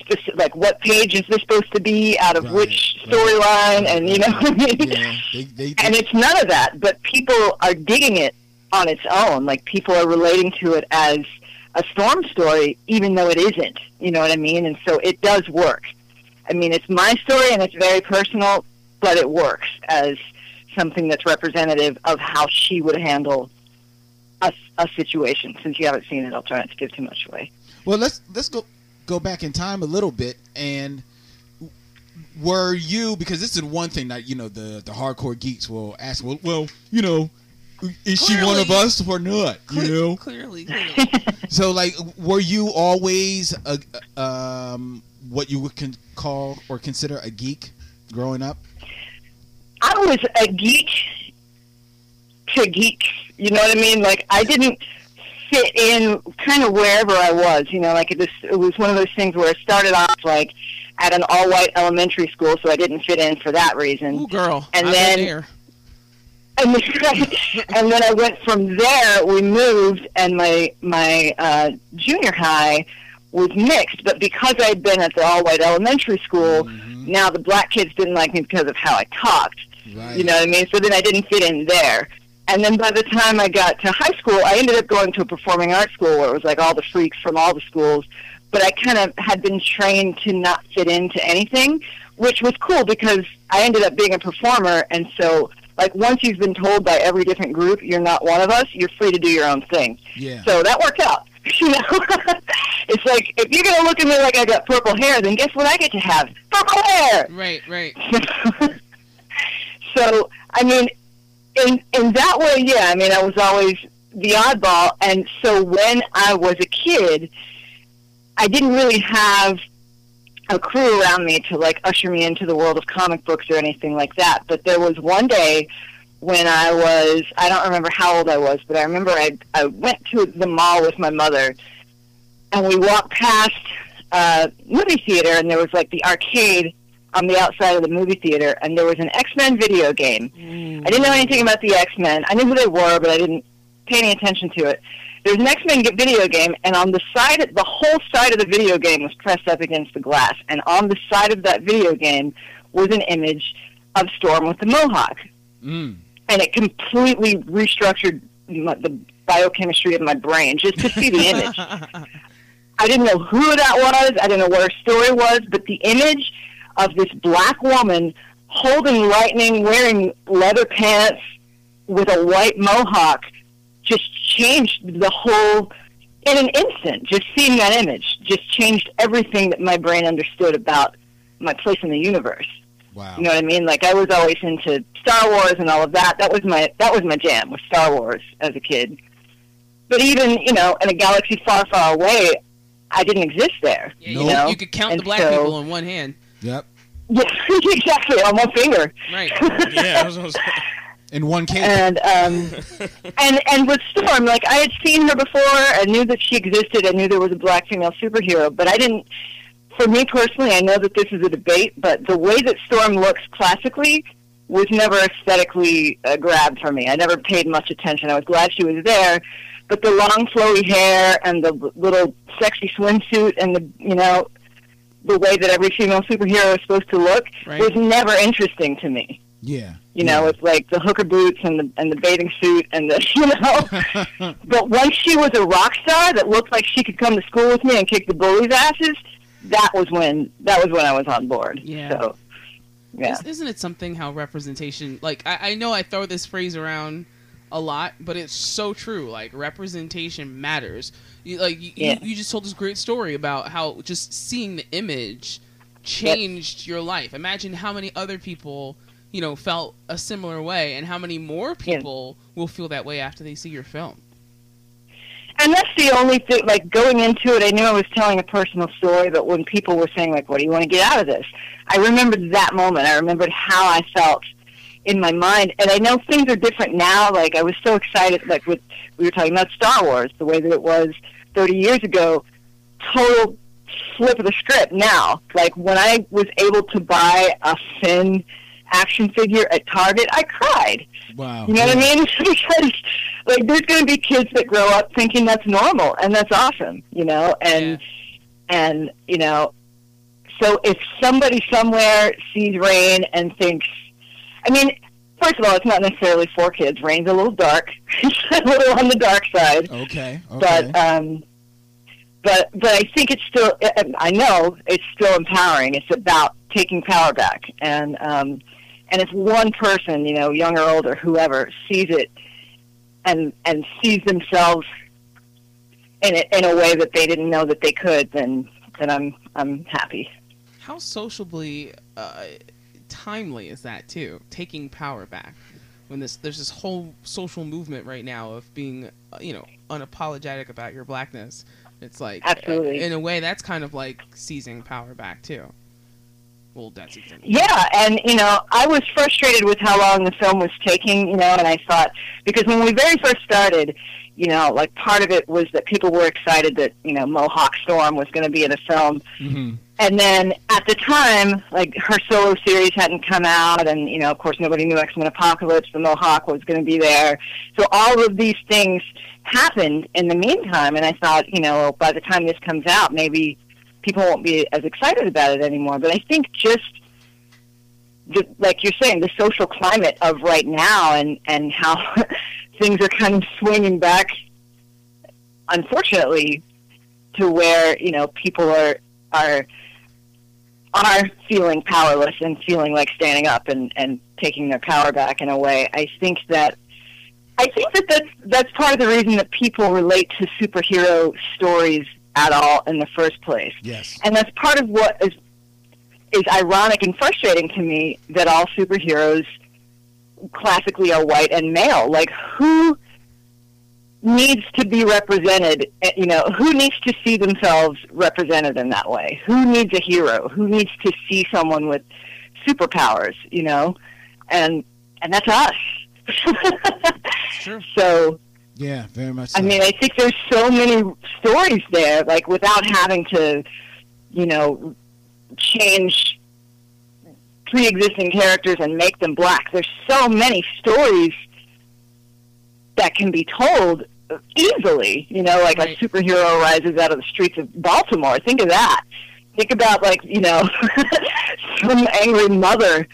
Specific, like what page is this supposed to be out of Right, which storyline right, and you know I mean? Yeah, they, they, and it's none of that but people are digging it on its own like people are relating to it as a storm story even though it isn't you know what i mean and so it does work i mean it's my story and it's very personal but it works as something that's representative of how she would handle a, a situation since you haven't seen it i'll try not to give too much away well, let's let's go go back in time a little bit and were you because this is one thing that you know the the hardcore geeks will ask well well you know is she one of us or not you know Clearly, clearly. so like were you always uh um what you would con- call or consider a geek growing up? I was a geek to geek. You know what I mean? Like I didn't fit in kind of wherever I was. You know, like it was it was one of those things where it started off like at an all white elementary school, so I didn't fit in for that reason. Ooh, girl. And I've then- been there. and then, and then I went from there. We moved, and my my uh, junior high was mixed. But because I'd been at the all white elementary school, now the black kids didn't like me because of how I talked. Right. You know what I mean? So then I didn't fit in there. And then by the time I got to high school, I ended up going to a performing arts school where it was like all the freaks from all the schools. But I kind of had been trained to not fit into anything, which was cool because I ended up being a performer. And so, like, once you've been told by every different group you're not one of us, you're free to do your own thing. Yeah. So that worked out. You know, it's like if you're gonna look at me like I got purple hair, then guess what I get to have? Purple hair. Right, right. so I mean, in in that way, yeah. I mean, I was always the oddball, and so when I was a kid, I didn't really have a crew around me to like usher me into the world of comic books or anything like that. But there was one day when I was I don't remember how old I was, but I remember I I went to the mall with my mother, and we walked past a movie theater, and there was like the arcade on the outside of the movie theater, and there was an X Men video game. I didn't know anything about the X Men. I knew who they were, but I didn't pay any attention to it. There's an X Men video game, and on the side, the whole side of the video game was pressed up against the glass, and on the side of that video game was an image of Storm with the Mohawk, Mm. and it completely restructured the biochemistry of my brain just to see the image. I didn't know who that was. I didn't know what her story was, but the image of this black woman holding lightning, wearing leather pants with a white mohawk just changed the whole in an instant. Just seeing that image just changed everything that my brain understood about my place in the universe. Wow. You know what I mean? Like I was always into Star Wars and all of that. That was my that was my jam was Star Wars as a kid. But even you know, in a galaxy far, far away, I didn't exist there. Yeah, you you, know, you could count And the black so- people on one hand. Yep. Yeah, exactly on one finger. Right. Yeah, I was gonna. In one case. And um, and and with Storm, like I had seen her before. I knew that she existed. I knew there was a black female superhero, but I didn't. For me personally, I know that this is a debate, but the way that Storm looks classically was never aesthetically uh, grabbed for me. I never paid much attention. I was glad she was there, but the long flowy hair and the little sexy swimsuit and the you know the way that every female superhero is supposed to look Right. was never interesting to me. yeah. You know, Yeah. with like the hooker boots and the and the bathing suit and the you know. but once she was a rock star that looked like she could come to school with me and kick the bullies' asses, that was when that was when I was on board. Yeah. So yeah. Is- Isn't it something how representation? Like I, I know I throw this phrase around a lot, but it's so true. Like representation matters. You, like you, Yeah. you, you just told this great story about how just seeing the image changed your life. Imagine how many other people you know felt a similar way, and how many more Yeah. people will feel that way after they see your film. And that's the only thing, like going into it, I knew I was telling a personal story, but when people were saying, like, what do you want to get out of this? I remembered that moment. I remembered how I felt in my mind. And I know things are different now. Like, I was so excited, like, with, we were talking about Star Wars, the way that it was 30 years ago. Total flip of the script now. Like, when I was able to buy a Finn action figure at Target, I cried. Wow. You know what I mean? because like there's going to be kids that grow up thinking that's normal and that's awesome, you know, and and you know, so if somebody somewhere sees Rain and thinks, I mean, first of all, it's not necessarily for kids. Rain's a little dark, it's a little on the dark side, Okay. Okay. but um, but but I think it's still. I- I know it's still empowering. It's about taking power back, and um, and if one person, you know, young or old or whoever, sees it and and sees themselves in it in a way that they didn't know that they could, then then I'm I'm happy. How sociably uh, timely is that too? Taking power back when this there's this whole social movement right now of being uh, you know unapologetic about your blackness. It's like Absolutely. in a way that's kind of like seizing power back too. Well, that's. Yeah, and you know, I was frustrated with how long the film was taking, you know, and I thought because when we very first started, you know, like part of it was that people were excited that, you know, Mohawk Storm was going to be in a film. Mm-hmm. And then at the time, like her solo series hadn't come out, and you know, of course, nobody knew X Men Apocalypse. The Mohawk was going to be there, so all of these things happened in the meantime. And I thought, you know, by the time this comes out, maybe people won't be as excited about it anymore. But I think just, the, like you're saying, the social climate of right now, and and how things are kind of swinging back, unfortunately, to where you know people are are are feeling powerless and feeling like standing up and, and taking their power back in a way. I think that I think that that's, that's part of the reason that people relate to superhero stories at all in the first place. Yes. And that's part of what is is ironic and frustrating to me that all superheroes classically are white and male. Like who needs to be represented, eh, you know, who needs to see themselves represented in that way? Who needs a hero? Who needs to see someone with superpowers, you know? And and that's us. True. So Yeah, very much. I mean, I think there's so many stories there, like without having to, you know, change pre-existing characters and make them black. There's so many stories that can be told easily. You know, like Right. a superhero rises out of the streets of Baltimore. Think of that. Think about like you know, some angry mother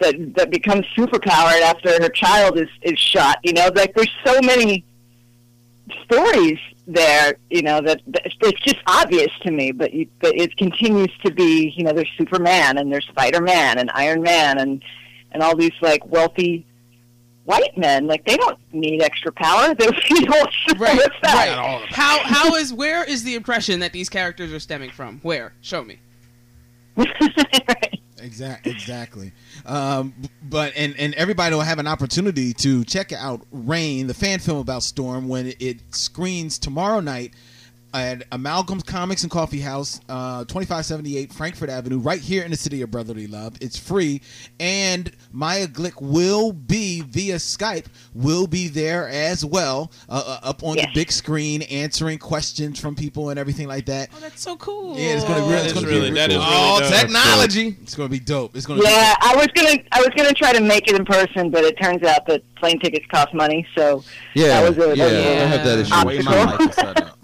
that that becomes superpowered after her child is is shot. You know, like there's so many stories there, you know, that, that it's just obvious to me, but you, but it continues to be, you know, there's Superman and there's Spider Man and Iron Man and and all these like wealthy white men. Like they don't need extra power. They you know, what's, Right, what's that? right. How how is where is the impression that these characters are stemming from? Where? Show me. Right. Exact, exactly. Um, but and and everybody will have an opportunity to check out Rain, the fan film about Storm, when it screens tomorrow night at Amalgam's Comics and Coffee House, uh, 2578 Frankford Avenue, right here in the city of brotherly love. It's free, and Maya Glick will be via Skype, will be there as well, uh, uh, up on Yes. the big screen, answering questions from people and everything like that. Oh, that's so cool. Yeah, it's gonna be real. That It's is gonna really- be that is really Oh, dope. technology. It's gonna be dope. It's gonna be Yeah, I was gonna I was gonna try to make it in person, but it turns out that plane tickets cost money, so Yeah, That was a- yeah, that was a- I have that issue. Way my mic set up.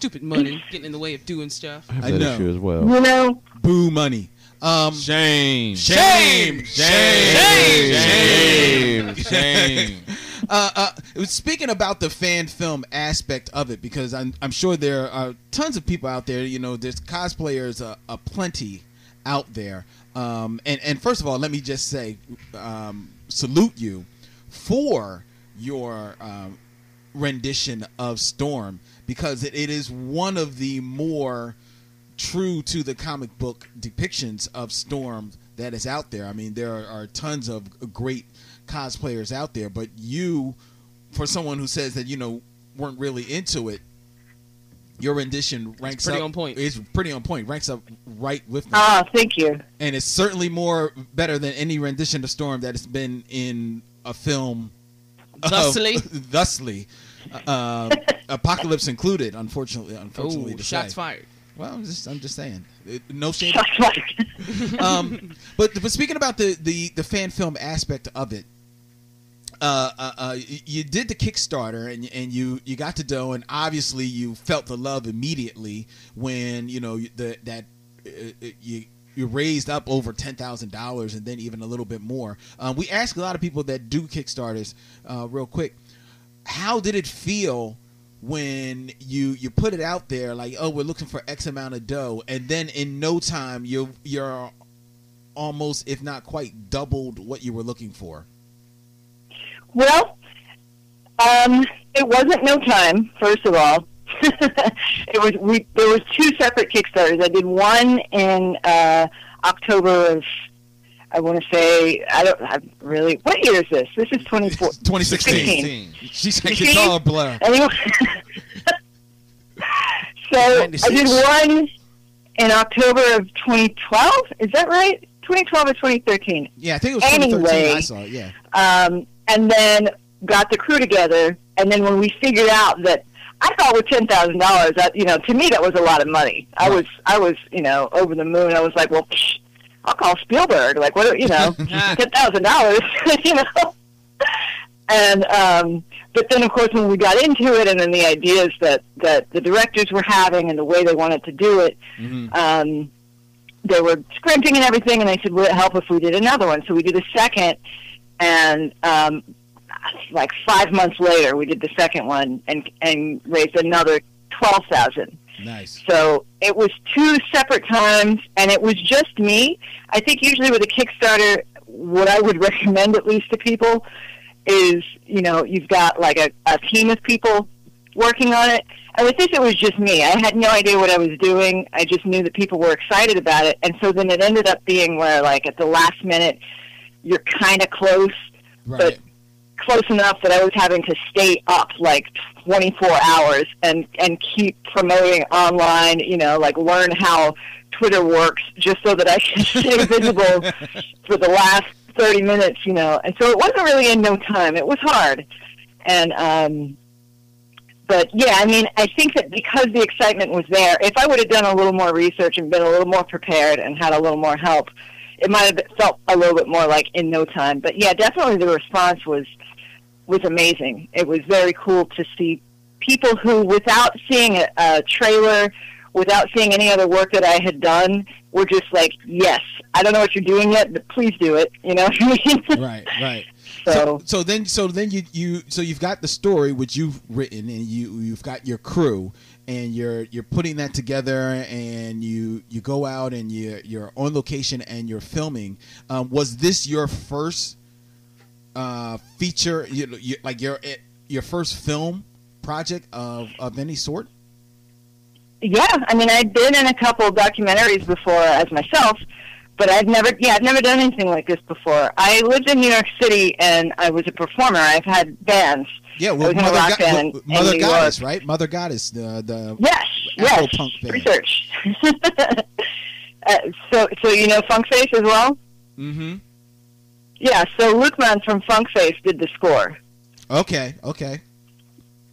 Stupid money getting in the way of doing stuff. I have I that know. issue as well. you know, boo money. Um, Shame. Shame! Shame. Shame. Shame. uh, uh, it was speaking about the fan film aspect of it because I'm, I'm sure there are tons of people out there. You know, there's cosplayers a uh, plenty out there. Um, and and first of all, let me just say, um, salute you for your um, rendition of Storm because it, it is one of the more true to the comic book depictions of Storm that is out there. I mean, there are, are tons of great cosplayers out there, but you, for someone who says that you know weren't really into it, your rendition ranks pretty up. on point. It's pretty on point. Ranks up right with me, ah, thank you. and it's certainly more better than any rendition of Storm that has been in a film. of- Thusly? Thusly, uh, Apocalypse included. Unfortunately, unfortunately, Oh, to shots say. fired. Well, I'm just, I'm just saying. It- no shade. Shots fired. um, but but speaking about the, the the fan film aspect of it, uh, uh, uh, you did the Kickstarter and and you you got to dough and obviously you felt the love immediately when you know the that uh, uh, you. You raised up over ten thousand dollars, and then even a little bit more. Um, we ask a lot of people that do Kickstarters, uh, real quick, how did it feel when you you put it out there like oh we're looking for x amount of dough and then in no time you're you're almost if not quite doubled what you were looking for Well, um, it wasn't no time. First of all, it was we. There was two separate Kickstarters. I did one in uh, October of. I want to say I don't I really. What year is this? This is twenty four. 2016 16. she's like it's all a blur Anyway, So I did one in October of 2012. Is that right? 2012 or 2013. Yeah, I think it was 2013. Anyway. I saw it. Yeah. um, and then got the crew together. And then when we figured out that I thought with ten thousand dollars, that you know, to me that was a lot of money. I Right. was, I was, you know, over the moon. I was like, well, psh, I'll call Spielberg. Like, what, you know, ten thousand dollars, you know. And um, but then, of course, when we got into it, and then the ideas that that the directors were having and the way they wanted to do it, Mhm. um, they were scrimping and everything, and they said, "Would it help if we did another one?" So we did a second, and um, like five months later, we did the second one and and raised another twelve thousand. Nice. So it was two separate times, and it was just me. I think usually with a Kickstarter, what I would recommend at least to people is, you know, you've got like a, a team of people working on it. And with this, it was just me. I had no idea what I was doing. I just knew that people were excited about it. And so then it ended up being where, like, at the last minute, you're kind of close, Right. Close enough that I was having to stay up like 24 hours and and keep promoting online. You know, like learn how Twitter works just so that I can stay visible for the last 30 minutes. You know, and so it wasn't really in no time. It was hard, and um, but yeah, I mean, I think that because the excitement was there, if I would have done a little more research and been a little more prepared and had a little more help, it might have felt a little bit more like in no time. But yeah, definitely the response was was amazing. It was very cool to see people who, without seeing a, a trailer, without seeing any other work that I had done, were just like, "Yes, I don't know what you're doing yet, but please do it." You know what I mean? Right. Right. So, So, so then, so then you you so you've got the story which you've written, and you you've got your crew, and you're you're putting that together, and you you go out and you you're on location and you're filming. Um, was this your first uh, feature? You, you, like your eh, your first film project of of any sort? yeah, I mean, I'd been in a couple of documentaries before as myself, but I've never, yeah, I've never done anything like this before. I lived in New York City and I was a performer. I've had bands. Yeah, well, was in a Mother, rock Go- band well, Mother Goddess, right? Mother Goddess, the the Yes, yes. Afro-punk band. Research. uh, so, so you know Funk Face as well? Mm-hmm. Yeah. So Luke Mann from Funk Face did the score. Okay, okay.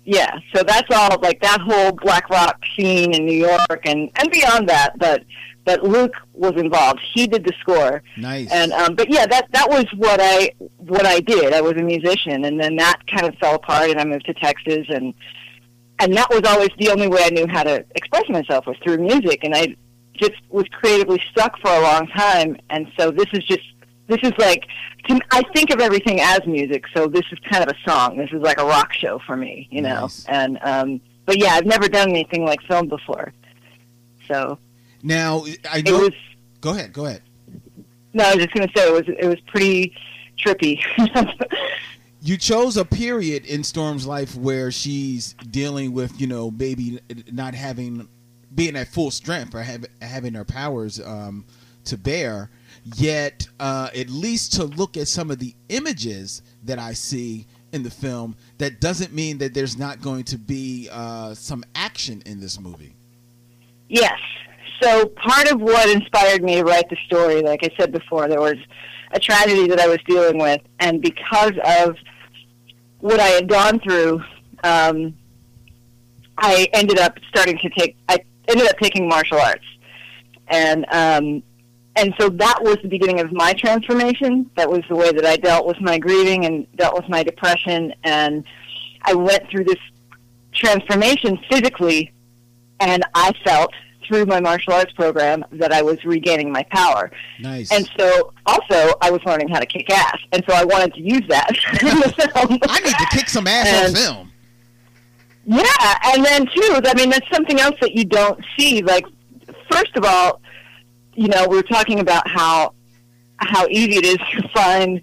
Yeah. So that's all like that whole black rock scene in New York and and beyond that. But but Luke was involved. He did the score. Nice. And um, but yeah, that that was what I what I did. I was a musician, and then that kind of fell apart, and I moved to Texas, and and that was always the only way I knew how to express myself was through music, and I just was creatively stuck for a long time, and so this is just this is like to, I think of everything as music, so this is kind of a song. This is like a rock show for me, you know. Nice. And um, but yeah, I've never done anything like film before, so now I it know. was. go ahead. Go ahead. No, I was just gonna say it was it was pretty trippy. you chose a period in Storm's life where she's dealing with, you know, maybe not having, being at full strength or have, having her powers um, to bear. Yet, uh, at least to look at some of the images that I see in the film, that doesn't mean that there's not going to be uh, some action in this movie. Yes. So part of what inspired me to write the story, like I said before, there was a tragedy that I was dealing with, and because of what I had gone through, um, I ended up starting to take. I ended up taking martial arts, and um, and so that was the beginning of my transformation. That was the way that I dealt with my grieving and dealt with my depression, and I went through this transformation physically and I felt through my martial arts program that I was regaining my power. Nice. And so also I was learning how to kick ass. And so I wanted to use that in the film. I need to kick some ass And- on film. Yeah, and then too, I mean, that's something else that you don't see. Like, first of all, you know, we were talking about how how easy it is to find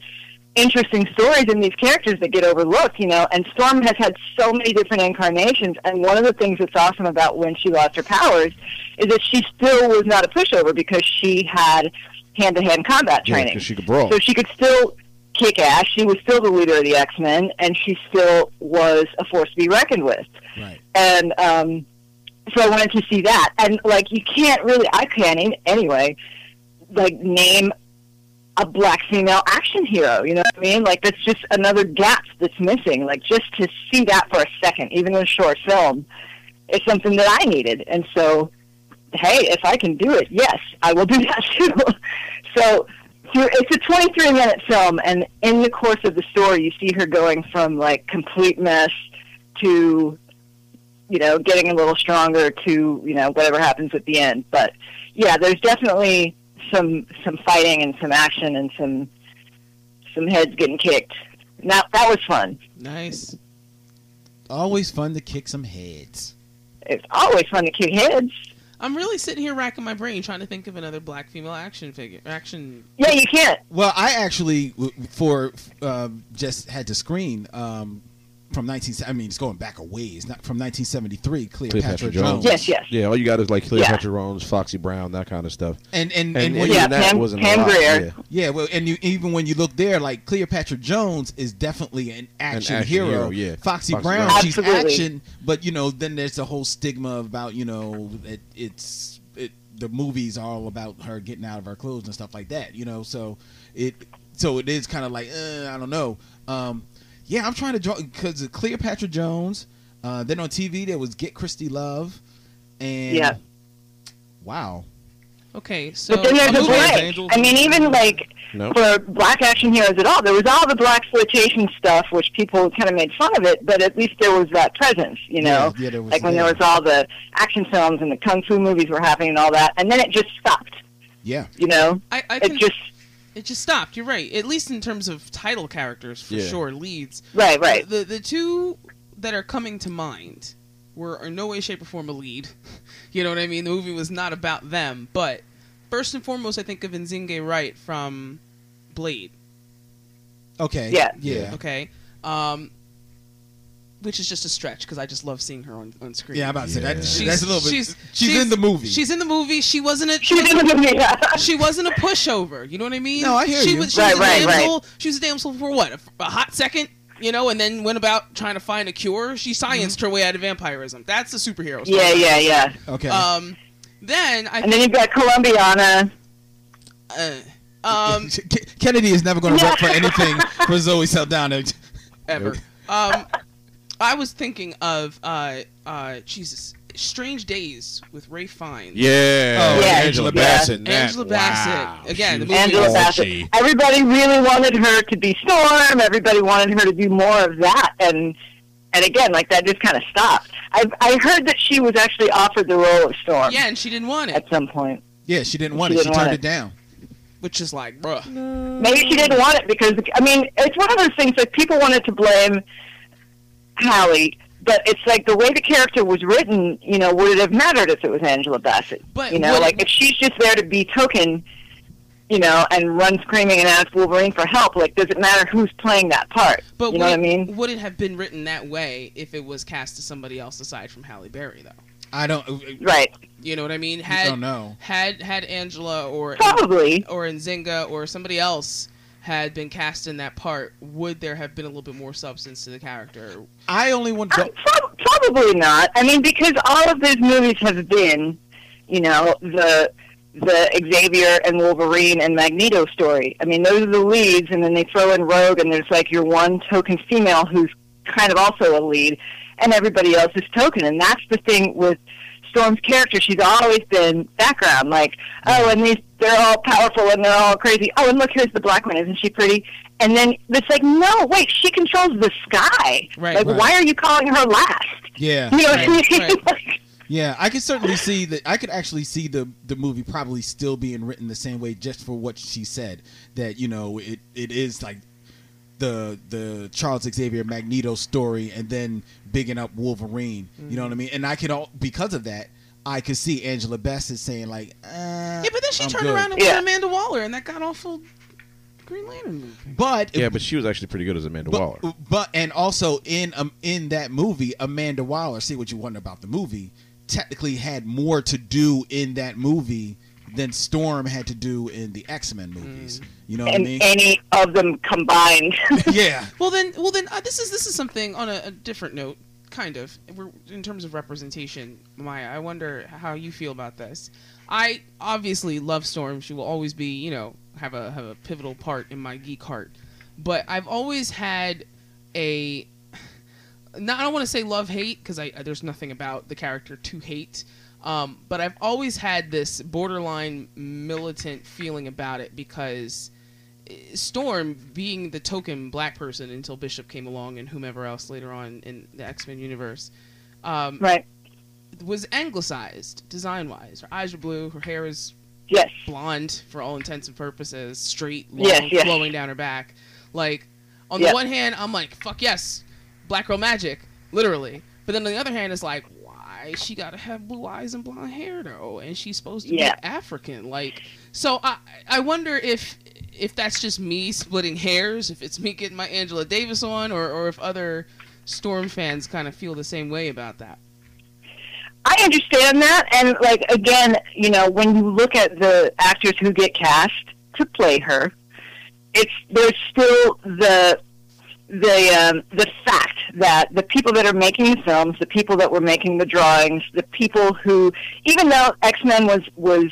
interesting stories in these characters that get overlooked. You know, and Storm has had so many different incarnations, and one of the things that's awesome about when she lost her powers is that she still was not a pushover because she had hand-to-hand combat training. Yeah, she could brawl. So she could still kick ass. She was still the leader of the X Men, and she still was a force to be reckoned with. Right. And um, so I wanted to see that. And like, you can't really, I can't anyway, like name a black female action hero. You know what I mean? Like that's just another gap that's missing. Like just to see that for a second, even in a short film, is something that I needed. And so, hey, if I can do it, yes, I will do that too. so. It's a 23 minute film, and in the course of the story, you see her going from like complete mess to, you know, getting a little stronger to, you know, whatever happens at the end. But yeah, there's definitely some some fighting and some action and some some heads getting kicked. Now that was fun. Nice. Always fun to kick some heads. It's always fun to kick heads. I'm really sitting here racking my brain trying to think of another black female action figure. Action. Yeah, you can't. Well, I actually for uh, just had to screen um, from 19. I mean, it's going back a ways. Not from 1973. Cleopatra, Cleopatra Jones. Jones. Yes, yes. Yeah, all you got is like Cleopatra Jones, Foxy Brown, that kind of stuff. And and, And, and, and Yeah, that Pam- wasn't Pam a lot. Yeah. Yeah, well, and you, even when you look there, like Cleopatra Jones is definitely an action, action hero. hero, yeah. Foxy, Foxy Brown, Brown. she's Absolutely. action, but you know, then there's the whole stigma about you know it, it's it, the movies are all about her getting out of her clothes and stuff like that. You know, so it so it is kind of like uh, I don't know. Um, yeah, I'm trying to draw because Cleopatra Jones. Uh, then on TV there was Get Christie Love, and Yeah. wow, Okay, so But then there's a Moonrise break. I mean, even like No. for black action heroes at all, there was all the black exploitation stuff, which people kind of made fun of it, but at least there was that presence, you know. Yeah, yeah, there was like when there was all the action films and the kung fu movies were happening and all that, and then it just stopped. yeah, You know, I, I it can, just it just stopped. You're right. At least in terms of title characters, for Yeah. sure, leads. right, right. The the two that are coming to mind were in no way, shape, or form a lead. you know what I mean? The movie was not about them, but first and foremost, I think of Nzinge Wright from Blade. okay, Yeah. yeah. Okay, um, which is just a stretch because I just love seeing her on, on screen. Yeah, I'm about to say that. She's, that's a little bit. she's- She's, she's- in the movie. She's in the movie. She wasn't a. She was in the movie. Yeah. she wasn't a pushover. You know what I mean? No, I hear she you. Was, she Right, was a right, right. She was a damsel for what? A, a hot second, you know, and then went about trying to find a cure. She scienced her way out of vampirism. That's the superhero. story. Mm-hmm. yeah, yeah, yeah. okay. Um, then I And then you've got Colombiana. uh, um Kennedy is never going to work for anything for Zoe Saldana. ever. Um, I was thinking of uh uh Jesus, Strange Days with Ralph Fiennes. Yeah, Oh, yeah. Angela Bassett. and that. Angela Bassett. Wow. Again, the movie Angela Bassett. she- Everybody really wanted her to be Storm. Everybody wanted her to do more of that, and and again, like that just kind of stopped. I I heard that she was actually offered the role of Storm Yeah, and she didn't want it, at some point. Yeah, she didn't want She it. She didn't want turned it. it down. which is like, bruh. Maybe she didn't want it because I mean it's one of those things that people wanted to blame Halle, but it's like the way the character was written. You know, would it have mattered if it was Angela Bassett? But you know, would- like if she's just there to be token, you know, and run screaming and ask Wolverine for help. Like, does it matter who's playing that part? But you know would, what I mean? would it have been written that way if it was cast to somebody else aside from Halle Berry, though? I don't. Uh, right. You know what I mean? I don't know. had had Angela or Probably. or Nzinga or somebody else had been cast in that part, would there have been a little bit more substance to the character? I only want Uh, to. prob- probably not. I mean, because all of these movies have been, you know, the the Xavier and Wolverine and Magneto story. I mean, those are the leads, and then they throw in Rogue, and there's like your one token female who's kind of also a lead, and everybody else is token. And that's the thing with Storm's character. She's always been background, like, oh, and these they're all powerful and they're all crazy. Oh, and look, here's the black one. Isn't she pretty? And then it's like, no, wait, she controls the sky. Right, like, right. why are you calling her last? Yeah, You know Right, what I mean? right. Like, yeah. I could certainly see that. I could actually see the the movie probably still being written the same way, just for what she said. That you know, it it is like the the Charles Xavier Magneto story, and then bigging up Wolverine. You know what I mean? And I could all because of that. I could see Angela Bassett saying like, uh, Yeah, but then she I'm turned good. around and Yeah. went Amanda Waller, and that got awful Green Lantern movie. But Yeah, but she was actually pretty good as Amanda but, Waller. but and also in um in that movie, Amanda Waller. See what you wonder about the movie. Technically, had more to do in that movie than Storm had to do in the X Men movies. You know what I and mean? any of them combined. yeah. Well then, well then, uh, this is this is something on a, a different note kind of. We're, in terms of representation, Maya, I wonder how you feel about this. I obviously love Storm. She will always be, you know, have a have a pivotal part in my geek heart. But I've always had a not I don't want to say love hate because I there's nothing about the character to hate. Um, but I've always had this borderline militant feeling about it because eh, Storm, being the token black person until Bishop came along and whomever else later on in the X Men universe, um, Right. was anglicized design wise. Her eyes are blue, her hair is Yes. blonde for all intents and purposes, straight, long, Yes, yes. flowing down her back. Like, on Yeah. the one hand, I'm like, fuck yes, black girl magic, literally. But then on the other hand, it's like, why she gotta have blue eyes and blonde hair though, and she's supposed to Yeah. be African? Like, so I I wonder if if that's just me splitting hairs, if it's me getting my Angela Davis on, or or if other Storm fans kind of feel the same way about that. I understand that, and like again, you know, when you look at the actors who get cast to play her, it's there's still the the um, the fact that the people that are making the films, the people that were making the drawings, the people who, even though X Men was was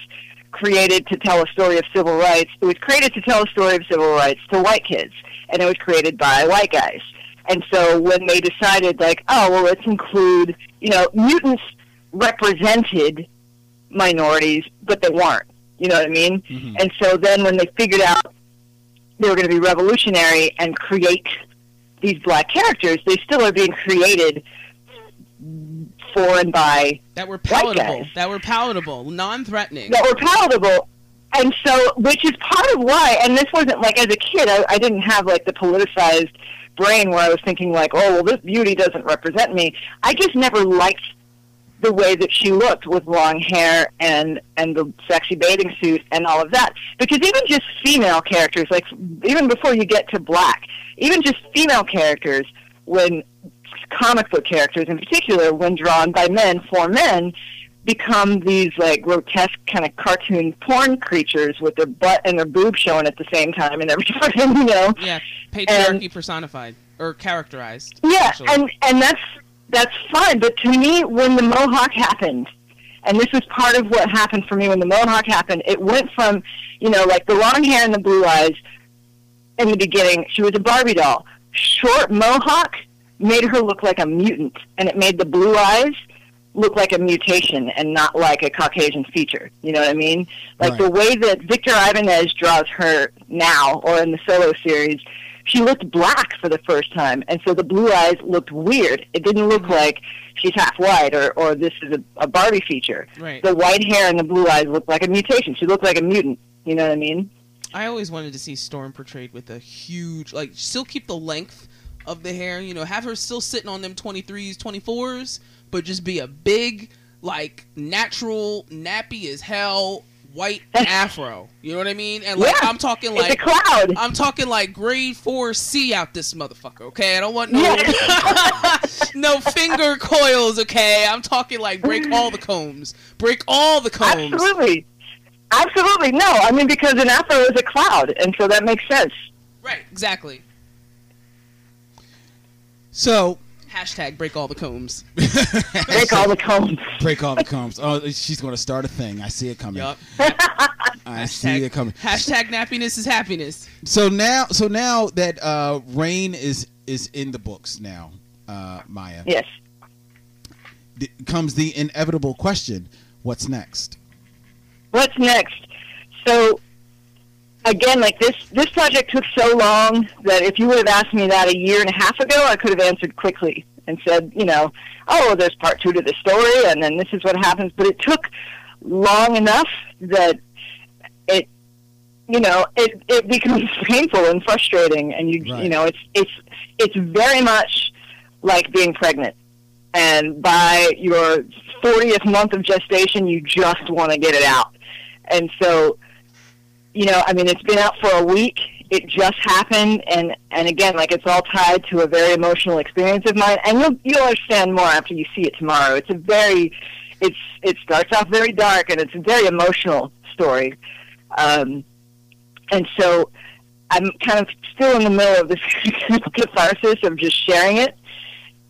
created to tell a story of civil rights, it was created to tell a story of civil rights to white kids, and it was created by white guys. And so when they decided, like, oh well, let's include, you know, mutants represented minorities, but they weren't. You know what I mean? And so then when they figured out they were going to be revolutionary and create these black characters, they still are being created for and by That were palatable. That were palatable, non-threatening. that were palatable. And so, which is part of why, and this wasn't like as a kid, I, I didn't have like the politicized brain where I was thinking like, oh, well, this beauty doesn't represent me. I just never liked the way that she looked with long hair and and the sexy bathing suit and all of that. Because even just female characters, like even before you get to black, even just female characters, when comic book characters in particular, when drawn by men for men, become these like grotesque kind of cartoon porn creatures with their butt and their boob showing at the same time and everything, you know. Yeah, patriarchy personified or characterized. Yeah, actually. and and that's that's fine. But to me, when the Mohawk happened, and this was part of what happened for me when the Mohawk happened, it went from you know like the long hair and the blue eyes in the beginning. She was a Barbie doll. Short Mohawk made her look like a mutant, and it made the blue eyes look like a mutation and not like a Caucasian feature. You know what I mean? Like Right. the way that Victor Ibanez draws her now, or in the solo series, she looked black for the first time, and so the blue eyes looked weird. It didn't look mm-hmm. like she's half white or or this is a, a Barbie feature. Right. The white hair and the blue eyes looked like a mutation. She looked like a mutant. You know what I mean? I always wanted to see Storm portrayed with a huge, like, still keep the length of the hair. You know, have her still sitting on them 23s, 24s, but just be a big, like, natural, nappy as hell, white afro. You know what I mean? And like, Yeah, I'm talking it's a like cloud. I'm talking like grade four C out this motherfucker. Okay, I don't want no Yeah. no finger coils. Okay, I'm talking like break all the combs, break all the combs. Absolutely. Absolutely. No, I mean because an afro is a cloud, and so that makes sense. Right, exactly. So Hashtag break all the combs. Break all the combs. break all the combs. Oh, she's going to start a thing. I see it coming. Yup. I see it coming. Hashtag nappiness is happiness. So now, so now that uh, Rain is is in the books now, uh, Maya, Yes. th- comes the inevitable question: What's next? What's next? So again, like this this project took so long that if you would have asked me that a year and a half ago, I could have answered quickly and said, you know, oh, there's part two to the story, and then this is what happens. But it took long enough that it, you know, it it becomes painful and frustrating, and you Right. you know, it's it's it's very much like being pregnant. And by your 40th month of gestation, you just want to get it out. And so, you know, I mean, it's been out for a week. It just happened, and and again, like it's all tied to a very emotional experience of mine. And you'll you'll understand more after you see it tomorrow. It's a very, it's it starts off very dark, and it's a very emotional story. Um, and so, I'm kind of still in the middle of this catharsis of just sharing it.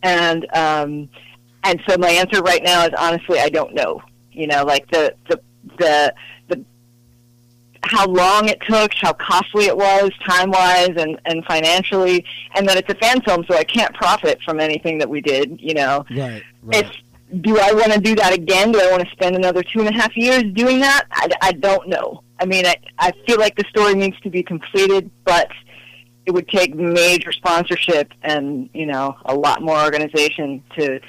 and um, and so my answer right now is honestly I don't know. You know, like the the the the how long it took, how costly it was, time wise and and financially, and that it's a fan film, so I can't profit from anything that we did. You know, Right. Right. it's do I want to do that again? Do I want to spend another two and a half years doing that? I, I don't know. I mean, I, I feel like the story needs to be completed, but it would take major sponsorship and you know a lot more organization to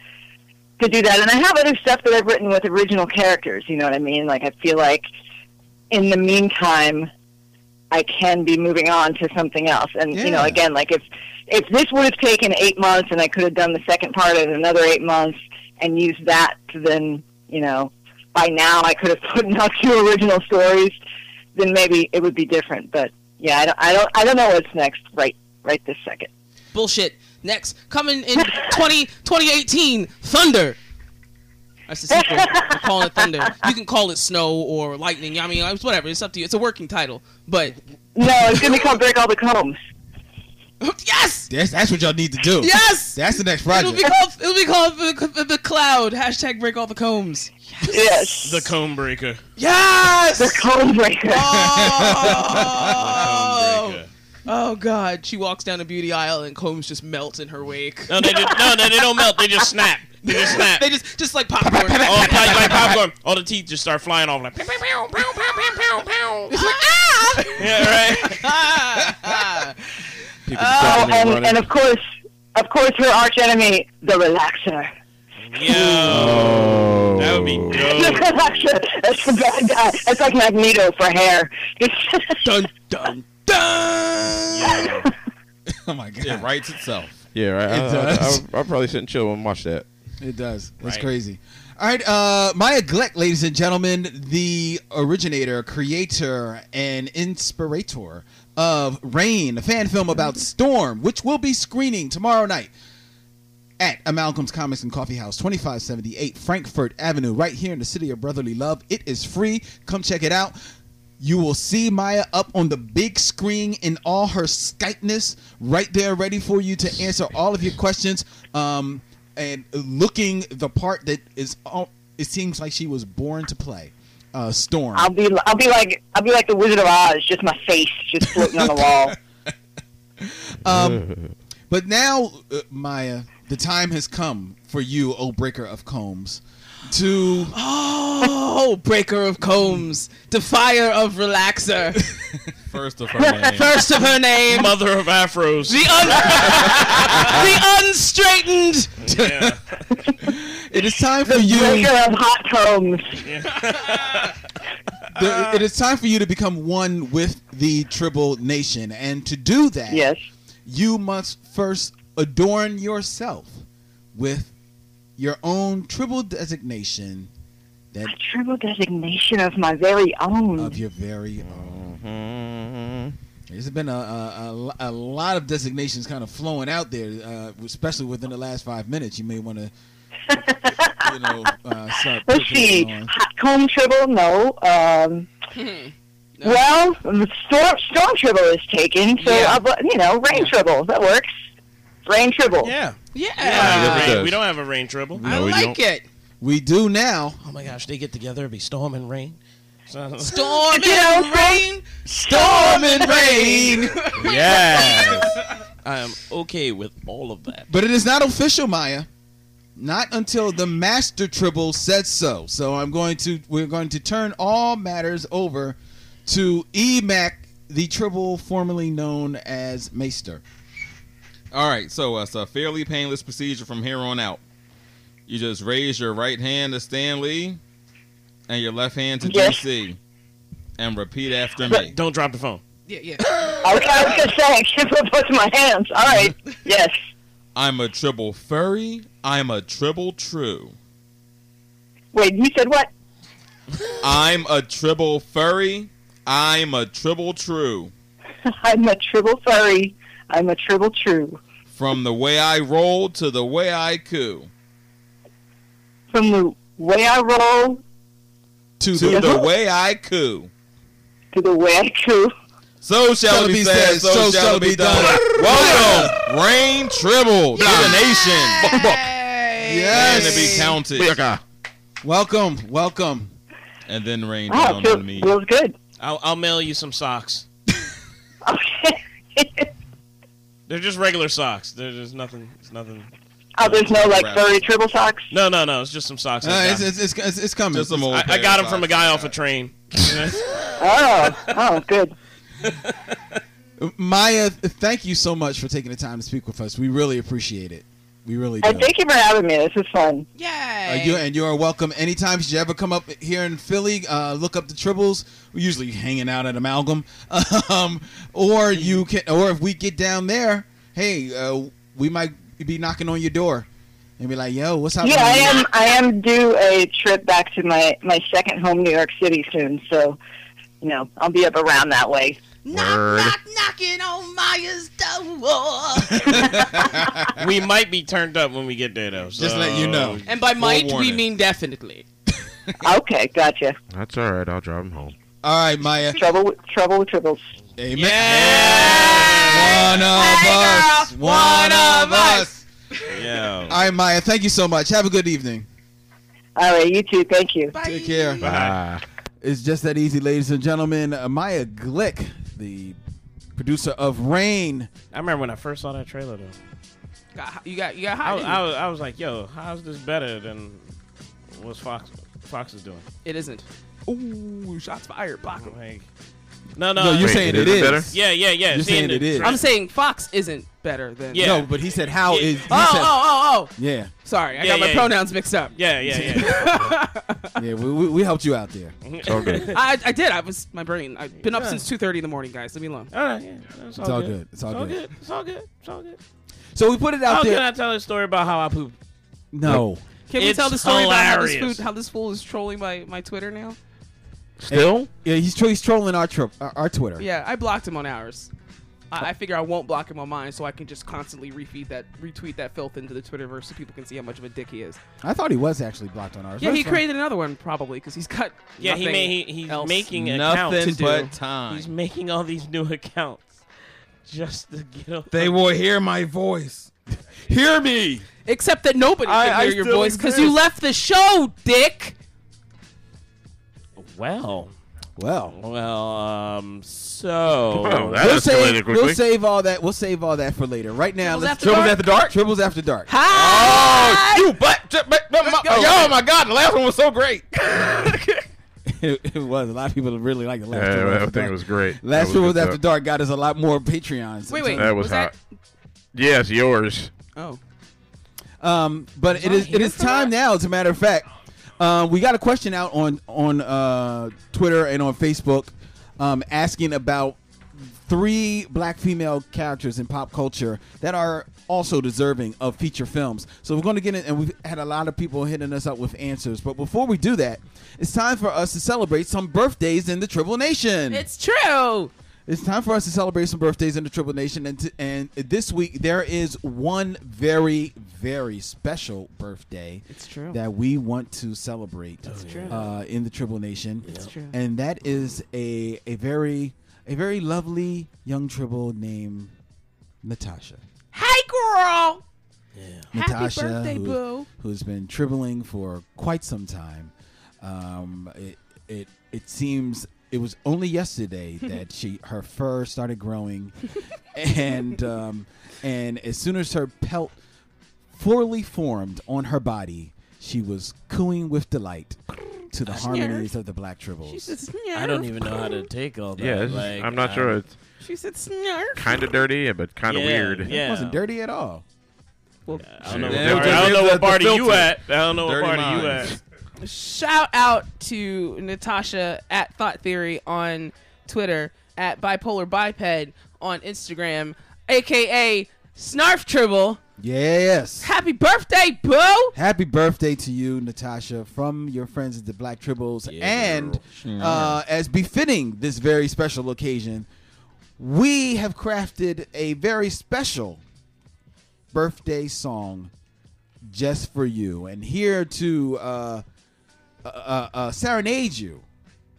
to do that. And I have other stuff that I've written with original characters. You know what I mean? Like I feel like in the meantime, I can be moving on to something else. And you know, again, like if if this would have taken eight months and I could have done the second part in another eight months and used that to then you know by now I could have put out two original stories, then maybe it would be different. But yeah, I don't I don't I don't know what's next right right this second. Bullshit. Next, coming in 20, 2018, Thunder. That's the sequel. We're calling it Thunder. You can call it Snow or Lightning. I mean, it's whatever. It's up to you. It's a working title. But No, it's gonna be called Break All the Combs. yes, That's, that's what y'all need to do. yes. That's the next It'll project. be called. It'll be called the, the, the Cloud. Hashtag Break All the Combs. Yes. The comb breaker. Yes. The Comb Breaker. Oh. Comb breaker. oh God! She walks down a beauty aisle and combs just melt in her wake. No, they just, no, no, they don't melt. They just snap. They just snap. They just just like popcorn. Oh, like, like popcorn. All the teeth just start flying off like. Pew, pew, pew, pew, pew, pew, pew, pew. It's like ah! Yeah, right. People Oh, and and, running. and of course, of course, her arch enemy, the Relaxer. Yo, oh, that would be The. Relaxer. That's the bad guy. That's like Magneto for hair. dun dun dun. oh my god. It writes itself. Yeah, right. I, It does. I, I, will probably sit and chill and watch that. It does. It's Right. crazy. All right, uh, Maya Glick, ladies and gentlemen, the originator, creator, and inspirator of Rain, a fan film about Storm, which will be screening tomorrow night at Amalgam's Comics and Coffee House, 2578 Frankford Avenue, right here in the city of brotherly love. It is free. Come check it out. You will see Maya up on the big screen in all her Skypeness, right there, ready for you to answer all of your questions. Um, and looking the part that is, all, it seems like she was born to play. Uh, Storm. I'll be, I'll be like, I'll be like the Wizard of Oz, just my face just floating on the wall. Um, but now, uh, Maya, the time has come for you, O Breaker of Combs, to Oh, breaker of combs, defier of relaxer, First of her name. first of her name, Mother of afros. the un- the unstraightened. Yeah. it is time for The you. breaker of hot combs. the, it is time for you to become one with the Tribble Nation, and to do that, Yes. you must first adorn yourself with your own Tribble designation that A tribble designation of my very own. of your very own. Mhm. There's been a, a, a, a lot of designations kind of flowing out there, uh, especially within the last five minutes. You may want to, you know, uh, start. Let's see. percolating. Hot comb tribble, no. Um, Well, storm, storm tribble is taken, so Yeah. I'll, you know, rain tribble that works. Rain tribble. Yeah. Yeah, Yeah, it rain- we don't have a rain tribble. I No, we like don't. it. We do now. Oh my gosh, they get together, it'd be storm and rain. So- Storm You know, and rain. Storm and rain. Yes. I am okay with all of that. But it is not official, Maya. Not until the master tribble said so. So I'm going to we're going to turn all matters over to EMAC, the tribble formerly known as Master. All right, so uh, it's a fairly painless procedure from here on out. You just raise your right hand to Stan Lee and your left hand to Yes. GC and repeat after me. Don't drop the phone. Yeah, yeah. Okay, I was going to say, I can't put both my hands. All right. Yes. I'm a tribble furry. I'm a tribble true. Wait, you said what? I'm a tribble furry. I'm a tribble true. I'm a tribble furry. I'm a tribble true. From the way I roll to the way I coo. From the way I roll To To the the way I coo. to the way I coo. So shall, it be said, so, shall it be done. done. Welcome, Rain Tribble to the nation. Yes. And to be counted. Welcome, welcome. And then rain Wow, down feel, on me. feels good. I'll, I'll mail you some socks. Okay. They're just regular socks. There's just nothing. It's nothing. oh, there's no like furry tribble socks. No, no, no. It's just some socks. Uh, it's, it's, it's, it's, it's coming. Just some old I, I got them from a guy off a train. Oh, oh, good. Maya, thank you so much for taking the time to speak with us. We really appreciate it. We really do. And thank you for having me. This is fun. Uh, you, and you are welcome anytime. Should you ever come up here in Philly, uh, look up the Tribbles. We're usually hanging out at Amalgam, um, or you can, or if we get down there, hey, uh, we might be knocking on your door and be like, "Yo, what's up?" Yeah, I am. I am due a trip back to my my second home, New York City, soon. So, you know, I'll be up around that way. Knock, knock, knocking on Maya's door. we might be turned up when we get there, though. Just let you know. and by might, we mean definitely. Okay, gotcha. That's all right. I'll drive him home. All right, Maya. Trouble, with, trouble with tribbles. Amen. One of Hey, us. girl. One, One of of us. Yeah. All right, Maya. Thank you so much. Have a good evening. All right, you too. Thank you. Bye. Take care. Bye. It's just that easy, ladies and gentlemen. Uh, Maya Glick, the producer of Rain. I remember when I first saw that trailer, though. Got, you got you got I, was- I, was, I was like, yo, how's this better than what Fox Fox is doing? It isn't. Ooh, shots fired. Block 'em. Like, no, no, No, you're Wait, saying it it isn't is. better? yeah, yeah, yeah. You're saying it is. I'm saying Fox isn't better than. Yeah. No, but he said how Yeah. is. He Oh, said, oh, oh, oh. Yeah, Sorry, I Yeah, got my yeah, pronouns mixed up. yeah, yeah, yeah. yeah. We, we, we helped you out there. It's all good. I, I did. I was my brain. I've been up since two thirty in the morning, guys. Leave me alone. all right, yeah, it's all, all good. good. It's all good. good. It's all good. It's all good. So we put it out How there. can I tell a story about how I pooped? no. Can we It's tell the story about how this, hilarious. food, how this fool is trolling my, my Twitter now? Still? Yeah, he's, tro- he's trolling our, tro- our, our Twitter. Yeah, I blocked him on ours. I, I figure I won't block him on mine, so I can just constantly refeed that, retweet that filth into the Twitterverse, so people can see how much of a dick he is. I thought he was actually blocked on ours. Yeah, That's he fine. created another one probably because he's got Yeah, he nothing made he, he's else. making accounts. Nothing to do. but time. He's making all these new accounts just to get on. They will hear my voice. Hear me. Except that nobody I- can I hear your voice because you left the show, Dick. Well, Well, well, um, so Well, that we'll escalated save, quickly. we'll save all that. We'll save all that for later. Right now, Tribbles let's After Tribbles Dark? After dark. Tribbles after dark. Hi. You but, but, but, but my, oh my god, the last one was so great. it, it was. A lot of people really like the last. Yeah, Tribbles I After think Dark. it was great. Last That was Tribbles good after stuff. dark got us a lot more Patreons. Wait, wait. That was, Was hot. that- Yes, yours. Oh, Um, but it I is it here is for time that? now. As a matter of fact, um, we got a question out on on uh, Twitter and on Facebook, um, asking about three black female characters in pop culture that are also deserving of feature films. So we're going to get in, and we've had a lot of people hitting us up with answers. But before we do that, it's time for us to celebrate some birthdays in the Tribble Nation. it's true. It's time for us to celebrate some birthdays in the Tribble Nation, and t- and this week there is one very very special birthday. It's true. that we want to celebrate true. uh, in the Tribble Nation. It's true. and that is a a very a very lovely young Tribble named Natasha. Hey, girl. Happy Natasha, birthday, who- boo. who's been tribling for quite some time. Um, it it it seems it was only yesterday that she her fur started growing, and um, and as soon as her pelt fully formed on her body, she was cooing with delight to the harmonies of the Black She said snarf. I don't even know how to take all that. Yeah, it's- like, I'm not um, sure. It's She said snarf. kind of dirty, but kind of yeah, weird. It Yeah, wasn't dirty at all. Well, I don't know, Yeah, what, it party, I don't know the- what the party you filter. at. I don't know what Dirty party you minds. at. Shout out to Natasha at Thought Theory on Twitter, at Bipolar Biped on Instagram, aka Snarf Tribble. Yes. Happy birthday, boo! Happy birthday to you, Natasha, from your friends at the Black Tribbles. and uh, as befitting this very special occasion, we have crafted a very special birthday song just for you. And here to uh, uh, uh, serenade you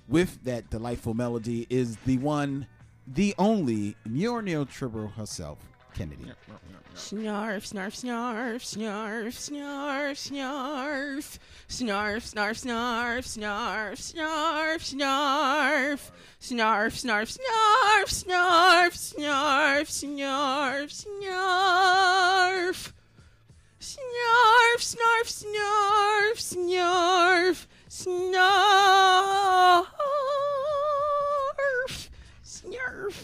with that delightful melody is the one, the only Muriel Tribble herself, Kennedy. Snarf, snarf, snarf, snarf, snarf, snarf, snarf, snarf, snarf, snarf, snarf, snarf, snarf, snarf, snarf, snarf, snarf, snarf, snarf. Snarf, snarf, snarf, snarf, snarf, snarf.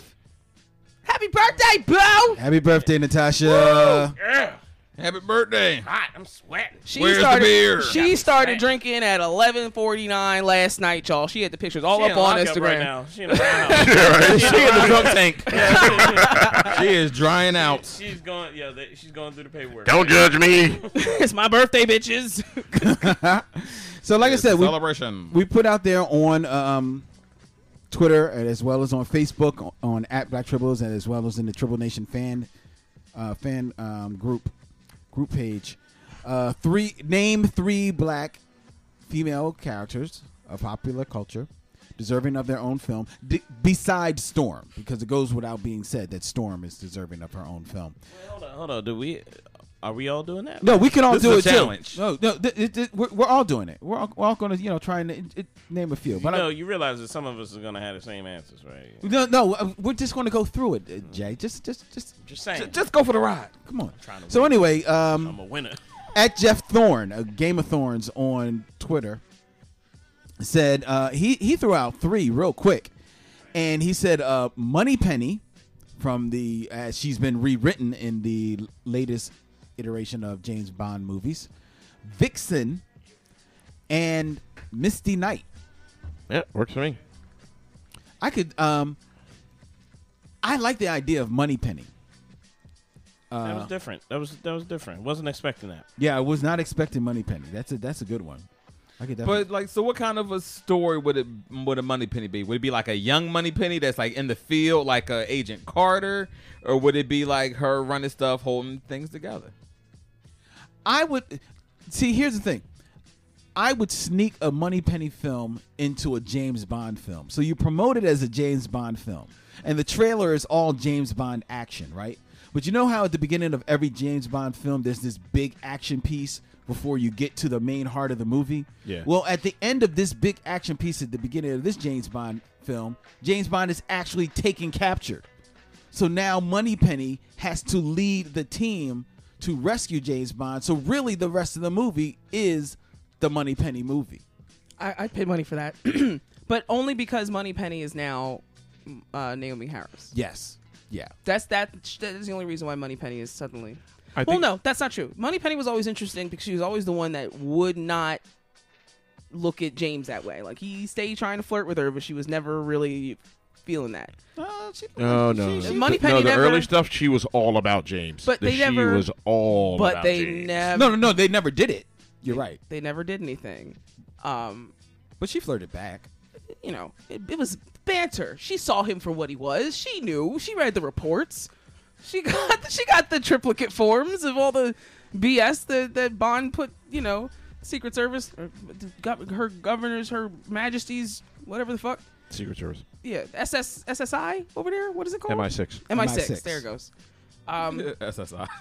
Happy birthday, Boo! Happy birthday, Natasha. Yeah. Happy birthday. Hot. I'm sweating. She Where's the started, beer? She started drinking at 11:49 last night, y'all. She had the pictures all She up on lockup Instagram. right now. She in the house. she in the drunk tank. she is drying out. She's going. Yeah, they, she's going through the paperwork. Don't judge me. it's my birthday, bitches. so, like I said, we, celebration. we put out there on um, Twitter and as well as on Facebook on, on at Black Tribbles and as well as in the Tribble Nation fan uh, fan um, group group page. Uh, three name three black female characters of popular culture deserving of their own film d- besides Storm because it goes without being said that Storm is deserving of her own film. Hold on, hold on. Do we? Are we all doing that? No, we can all This do is it a too. challenge. No, no, th- th- th- we're, we're all doing it. We're all, we're all going to you know try and it, it, name a few. But I- know, you realize that some of us are gonna have the same answers, right? No, no, uh, we're just going to go through it, uh, Jay. Just, just, just, Just saying. J- Just go for the ride. come on. trying to So win. anyway, I'm um, a winner. at Jeff Thorne, a Game of Thorns on Twitter, said uh, he he threw out three real quick, and he said uh, Moneypenny from the as she's been rewritten in the latest iteration of James Bond movies, Vixen, and Misty Knight. Yeah, works for me. I could um I like the idea of Moneypenny. that Uh, was different. That was that was different. Wasn't expecting that. yeah, I was not expecting Moneypenny. That's a that's a good one. I could definitely But like, so what kind of a story would it would a Moneypenny be? Would it be like a young Moneypenny that's like in the field, like a Agent Carter, or would it be like her running stuff, holding things together? I would see. Here's the thing. I would sneak a Moneypenny film into a James Bond film. So you promote it as a James Bond film, and the trailer is all James Bond action, right? But you know how at the beginning of every James Bond film, there's this big action piece before you get to the main heart of the movie. Yeah. Well, at the end of this big action piece at the beginning of this James Bond film, James Bond is actually taken captured. So now Moneypenny has to lead the team to rescue James Bond. So really, the rest of the movie is the Moneypenny movie. I, I'd pay money for that, but only because Moneypenny is now uh, Naomie Harris. Yes. Yeah. That's that. That is the only reason why Moneypenny is suddenly. I well, think- no, that's not true. Moneypenny was always interesting because she was always the one that would not look at James that way. Like he stayed trying to flirt with her, but she was never really feeling that. Uh, she- No, no. she- Money The- Penny no, the never- early stuff, she was all about James. But The they she never- was all but about they James. never. no, no, no. They never did it. You're right. They never did anything. Um, But she flirted back. you know, it, it was banter. She saw him for what he was. She knew. She read the reports. She got she got the triplicate forms of all the BS that that Bond put. You know, Secret Service, or her governors, her Majesties, whatever the fuck. Secret Service. Yeah, SS SSI over there. What is it called? MI6. MI6. MI6. There it goes. Um, SSI.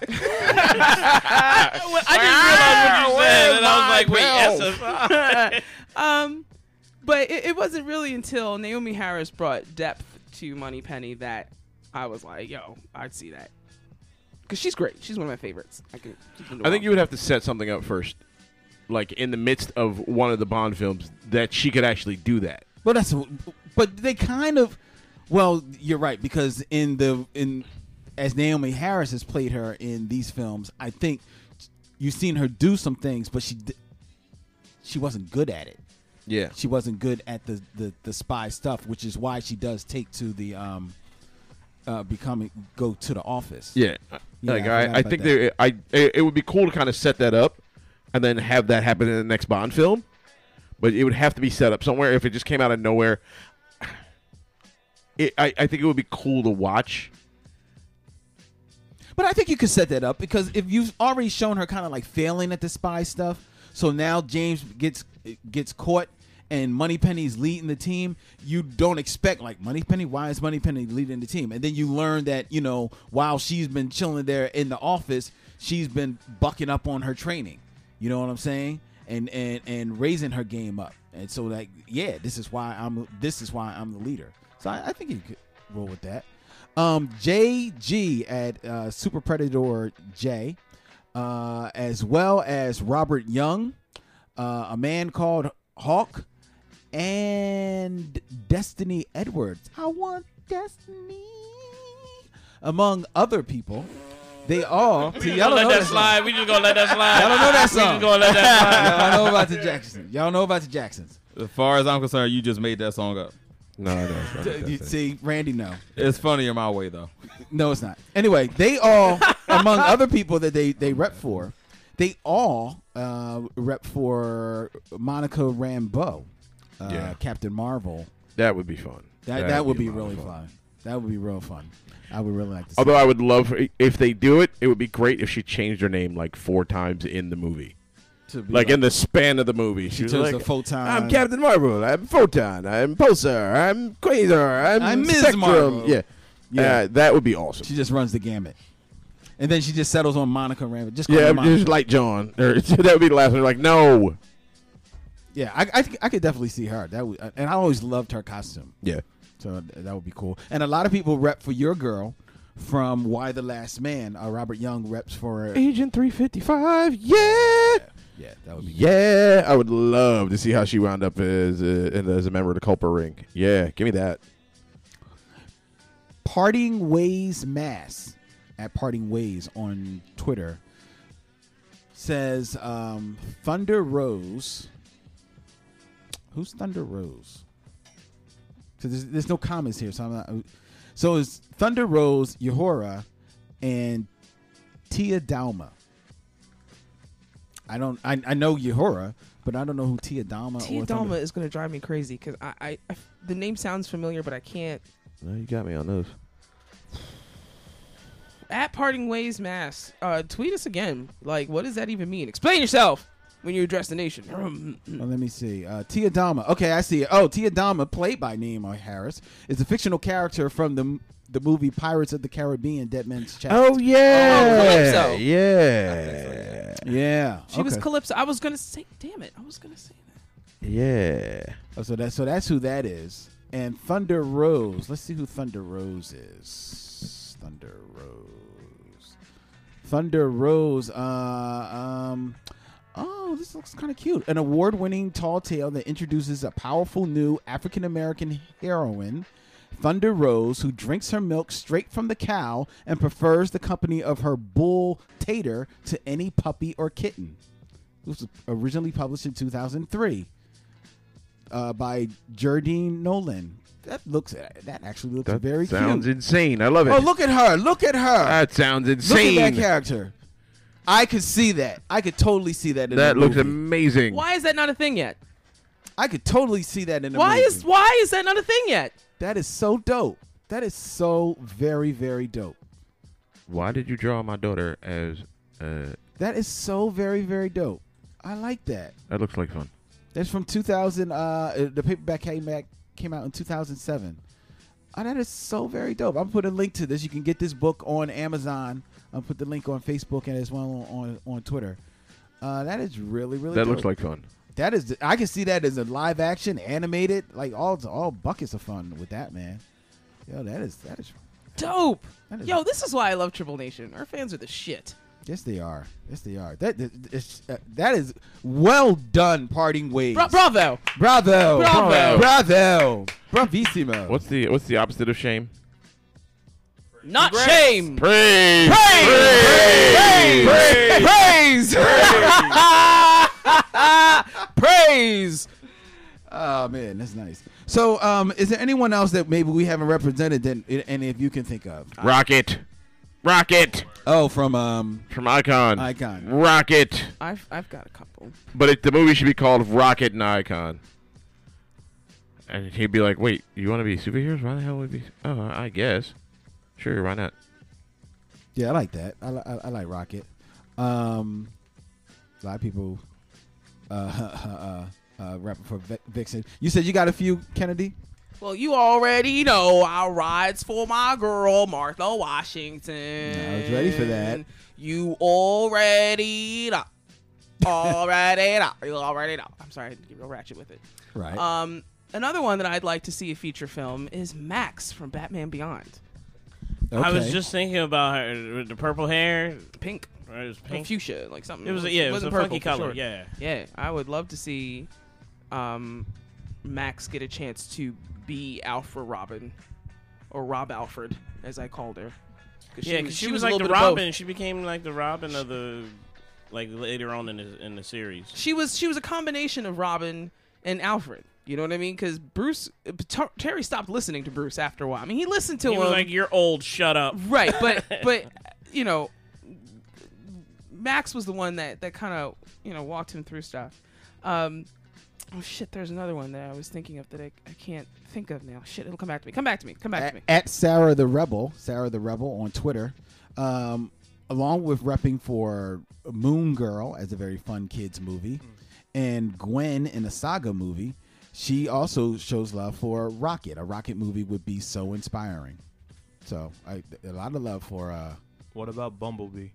I didn't realize what you said, and I was like, wait, SFI. um, but it, it wasn't really until Naomie Harris brought depth to Moneypenny that I was like, yo, I'd see that. Because she's great. She's one of my favorites. I, can, she can do I think you would have to set something up first, like in the midst of one of the Bond films, that she could actually do that. Well, that's. But they kind of. Well, you're right because in the in as Naomie Harris has played her in these films, I think you've seen her do some things, but she she wasn't good at it. Yeah. She wasn't good at the the, the spy stuff, which is why she does take to the um uh becoming go to the office. Yeah. Yeah, like I I, I, think that. they, I it it would be cool to kind of set that up, and then have that happen in the next Bond film. But it would have to be set up somewhere. If it just came out of nowhere, it, I I think it would be cool to watch. But I think you could set that up because if you've already shown her kind of like failing at the spy stuff, so now James gets gets caught and Moneypenny's leading the team, you don't expect like Moneypenny. Why is Moneypenny leading the team? And then you learn that you know while she's been chilling there in the office, she's been bucking up on her training. You know what I'm saying? And and and raising her game up. And so like yeah, this is why I'm this is why I'm the leader. So I, I think you could roll with that. Um, JG at uh, Super Predator J, uh, as well as Robert Young, uh, a man called Hawk, and Destiny Edwards. I want Destiny. Among other people, they all. We See, just y'all gonna don't let know that slide. We just gonna let that slide. Y'all don't know that We song. just gonna let that slide. Y'all know about the Jacksons. Y'all know about the Jacksons. As far as I'm concerned, you just made that song up. No, no, it's not like You that. See, Randy, no. It's funnier my way though. No, it's not. Anyway, they all, among other people that they they rep for, they all uh, rep for Monica Rambeau, uh, Yeah. Captain Marvel. That would be fun. That that would be, a lot of really fun. That would be real fun. I would really like to. See Although I would love if they do it, it would be great if she changed her name like four times in the movie. be Like in the span of the movie, she, she was turns like, photon. "I'm Captain Marvel. I'm Photon. I'm Pulsar. I'm Quasar. I'm, I'm Ms. Spectrum." Marvel. Yeah, Yeah. Uh, that would be awesome. She just runs the gamut, and then she just settles on Monica Rambeau. Just yeah, just like John. That would be the last one. Like, no. yeah. I, I I could definitely see her. That would, and I always loved her costume. Yeah. So that would be cool. And a lot of people rep for your girl from Y: The Last Man. Uh, Robert Young reps for. Agent 355. Yeah. Yeah, that would be. Yeah, I would love to see how she wound up as a, as a member of the Culper Ring. Yeah, give me that. Parting Ways Mass at Parting Ways on Twitter says um, Thunder Rose. Who's Thunder Rose? So there's, there's no comments here, so I'm not. So it's Thunder Rose, Yahora, and Tia Dalma. I don't. I, I know Yahora, but I don't know who Tia Dalma Tia or Thunder- Dalma is gonna drive me crazy because I, I, I, the name sounds familiar, but I can't. No, you got me on those. At Parting Ways Mass, uh, tweet us again. Like, what does that even mean? Explain yourself when you address the nation. Well, let me see. Uh, Tia Dalma. Okay, I see it. Oh, Tia Dalma, played by Naomie Harris, is a fictional character from the the movie Pirates of the Caribbean: Dead Man's Chest. Oh yeah, Calypso. yeah, yeah. She was. Calypso. I was gonna say, damn it, I was gonna say that. yeah. Oh, so that so that's who that is. And Thunder Rose. Let's see who Thunder Rose is. Thunder Rose. Thunder Rose. Uh, um. Oh, this looks kind of cute. An award-winning tall tale that introduces a powerful new African American heroine, Thunder Rose, who drinks her milk straight from the cow and prefers the company of her bull Tater to any puppy or kitten. It was originally published in 2003 uh, by Jerdine Nolen. That looks that actually looks That very sounds cute. insane. I love it. Oh, look at her! Look at her! that sounds insane. look at that character. I could see that. I could totally see that in That the looks movie. amazing. Why is that not a thing yet? I could totally see that in the Why movie. is why is that not a thing yet? that is so dope. That is so very very dope. Why did you draw my daughter as? Uh, That is so very very dope. I like that. that looks like fun. That's from 2000. Uh, the paperback came back came out in 2007. Oh, that is so very dope. I'm putting a link to this. You can get this book on Amazon. I'll put the link on Facebook and as well on on Twitter. Uh, that is really really. That dope. looks like fun. that is. I can see that as a live action animated. Like all all buckets of fun with that man. Yo, that is that is. Dope. That is Yo, this is why I love Tribble Nation. Our fans are the shit. Yes, they are. Yes, they are. That that, it's, uh, that is well done. Parting ways. Bra- bravo. bravo. Bravo. Bravo. Bravissimo. What's the What's the opposite of shame? Not shame. Praise. Praise. Praise. Praise. Praise Oh man, that's nice. So, um, is there anyone else that maybe we haven't represented that, and if you can think of? Rocket. Rocket Oh, from um, from Icon. Icon. Rocket. I've I've got a couple. But it, the movie should be called Rocket and Icon. And he'd be like, "Wait, you want to be superheroes? Why the hell would we be? Oh, I guess. Sure, why not? yeah, I like that. I, li- I, I like Rocket. Um, a lot of people uh, uh, uh, rapping for Vixen. You said you got a few, Kennedy. Well, you already know I rides for my girl Martha Washington. I was ready for that. You already know. Already know. You already know. I'm sorry, I had to get real ratchet with it. Right. Um, another one that I'd like to see a feature film is Max from Batman Beyond. I was just thinking about her with the purple hair. Pink, It was or pink. fuchsia, like something. It was yeah, it was a wasn't funky purple, color. sure. Yeah. Yeah, I would love to see um, Max get a chance to be Alfred Robin, or Rob Alfred, as I called her. Yeah, because she, was, a like the bit of both. Robin. She became like the Robin of the like later on in the in the series. She was she was a combination of Robin and Alfred. You know what I mean? Because Bruce Ter- Terry stopped listening to Bruce after a while. I mean, he listened to He him, was like, "You're old. Shut up." right? But but you know, Max was the one that that kind of you know walked him through stuff. Um, oh shit! There's another one that I was thinking of that I, I can't think of now. Shit! It'll come back to me. Come back to me. Come back to me. at Sarah the Rebel, Sarah the Rebel on Twitter, um, along with repping for Moon Girl as a very fun kids movie, and Gwen in a Saga movie. She also shows love for Rocket. A Rocket movie would be so inspiring. So I, a lot of love for. Uh, What about Bumblebee?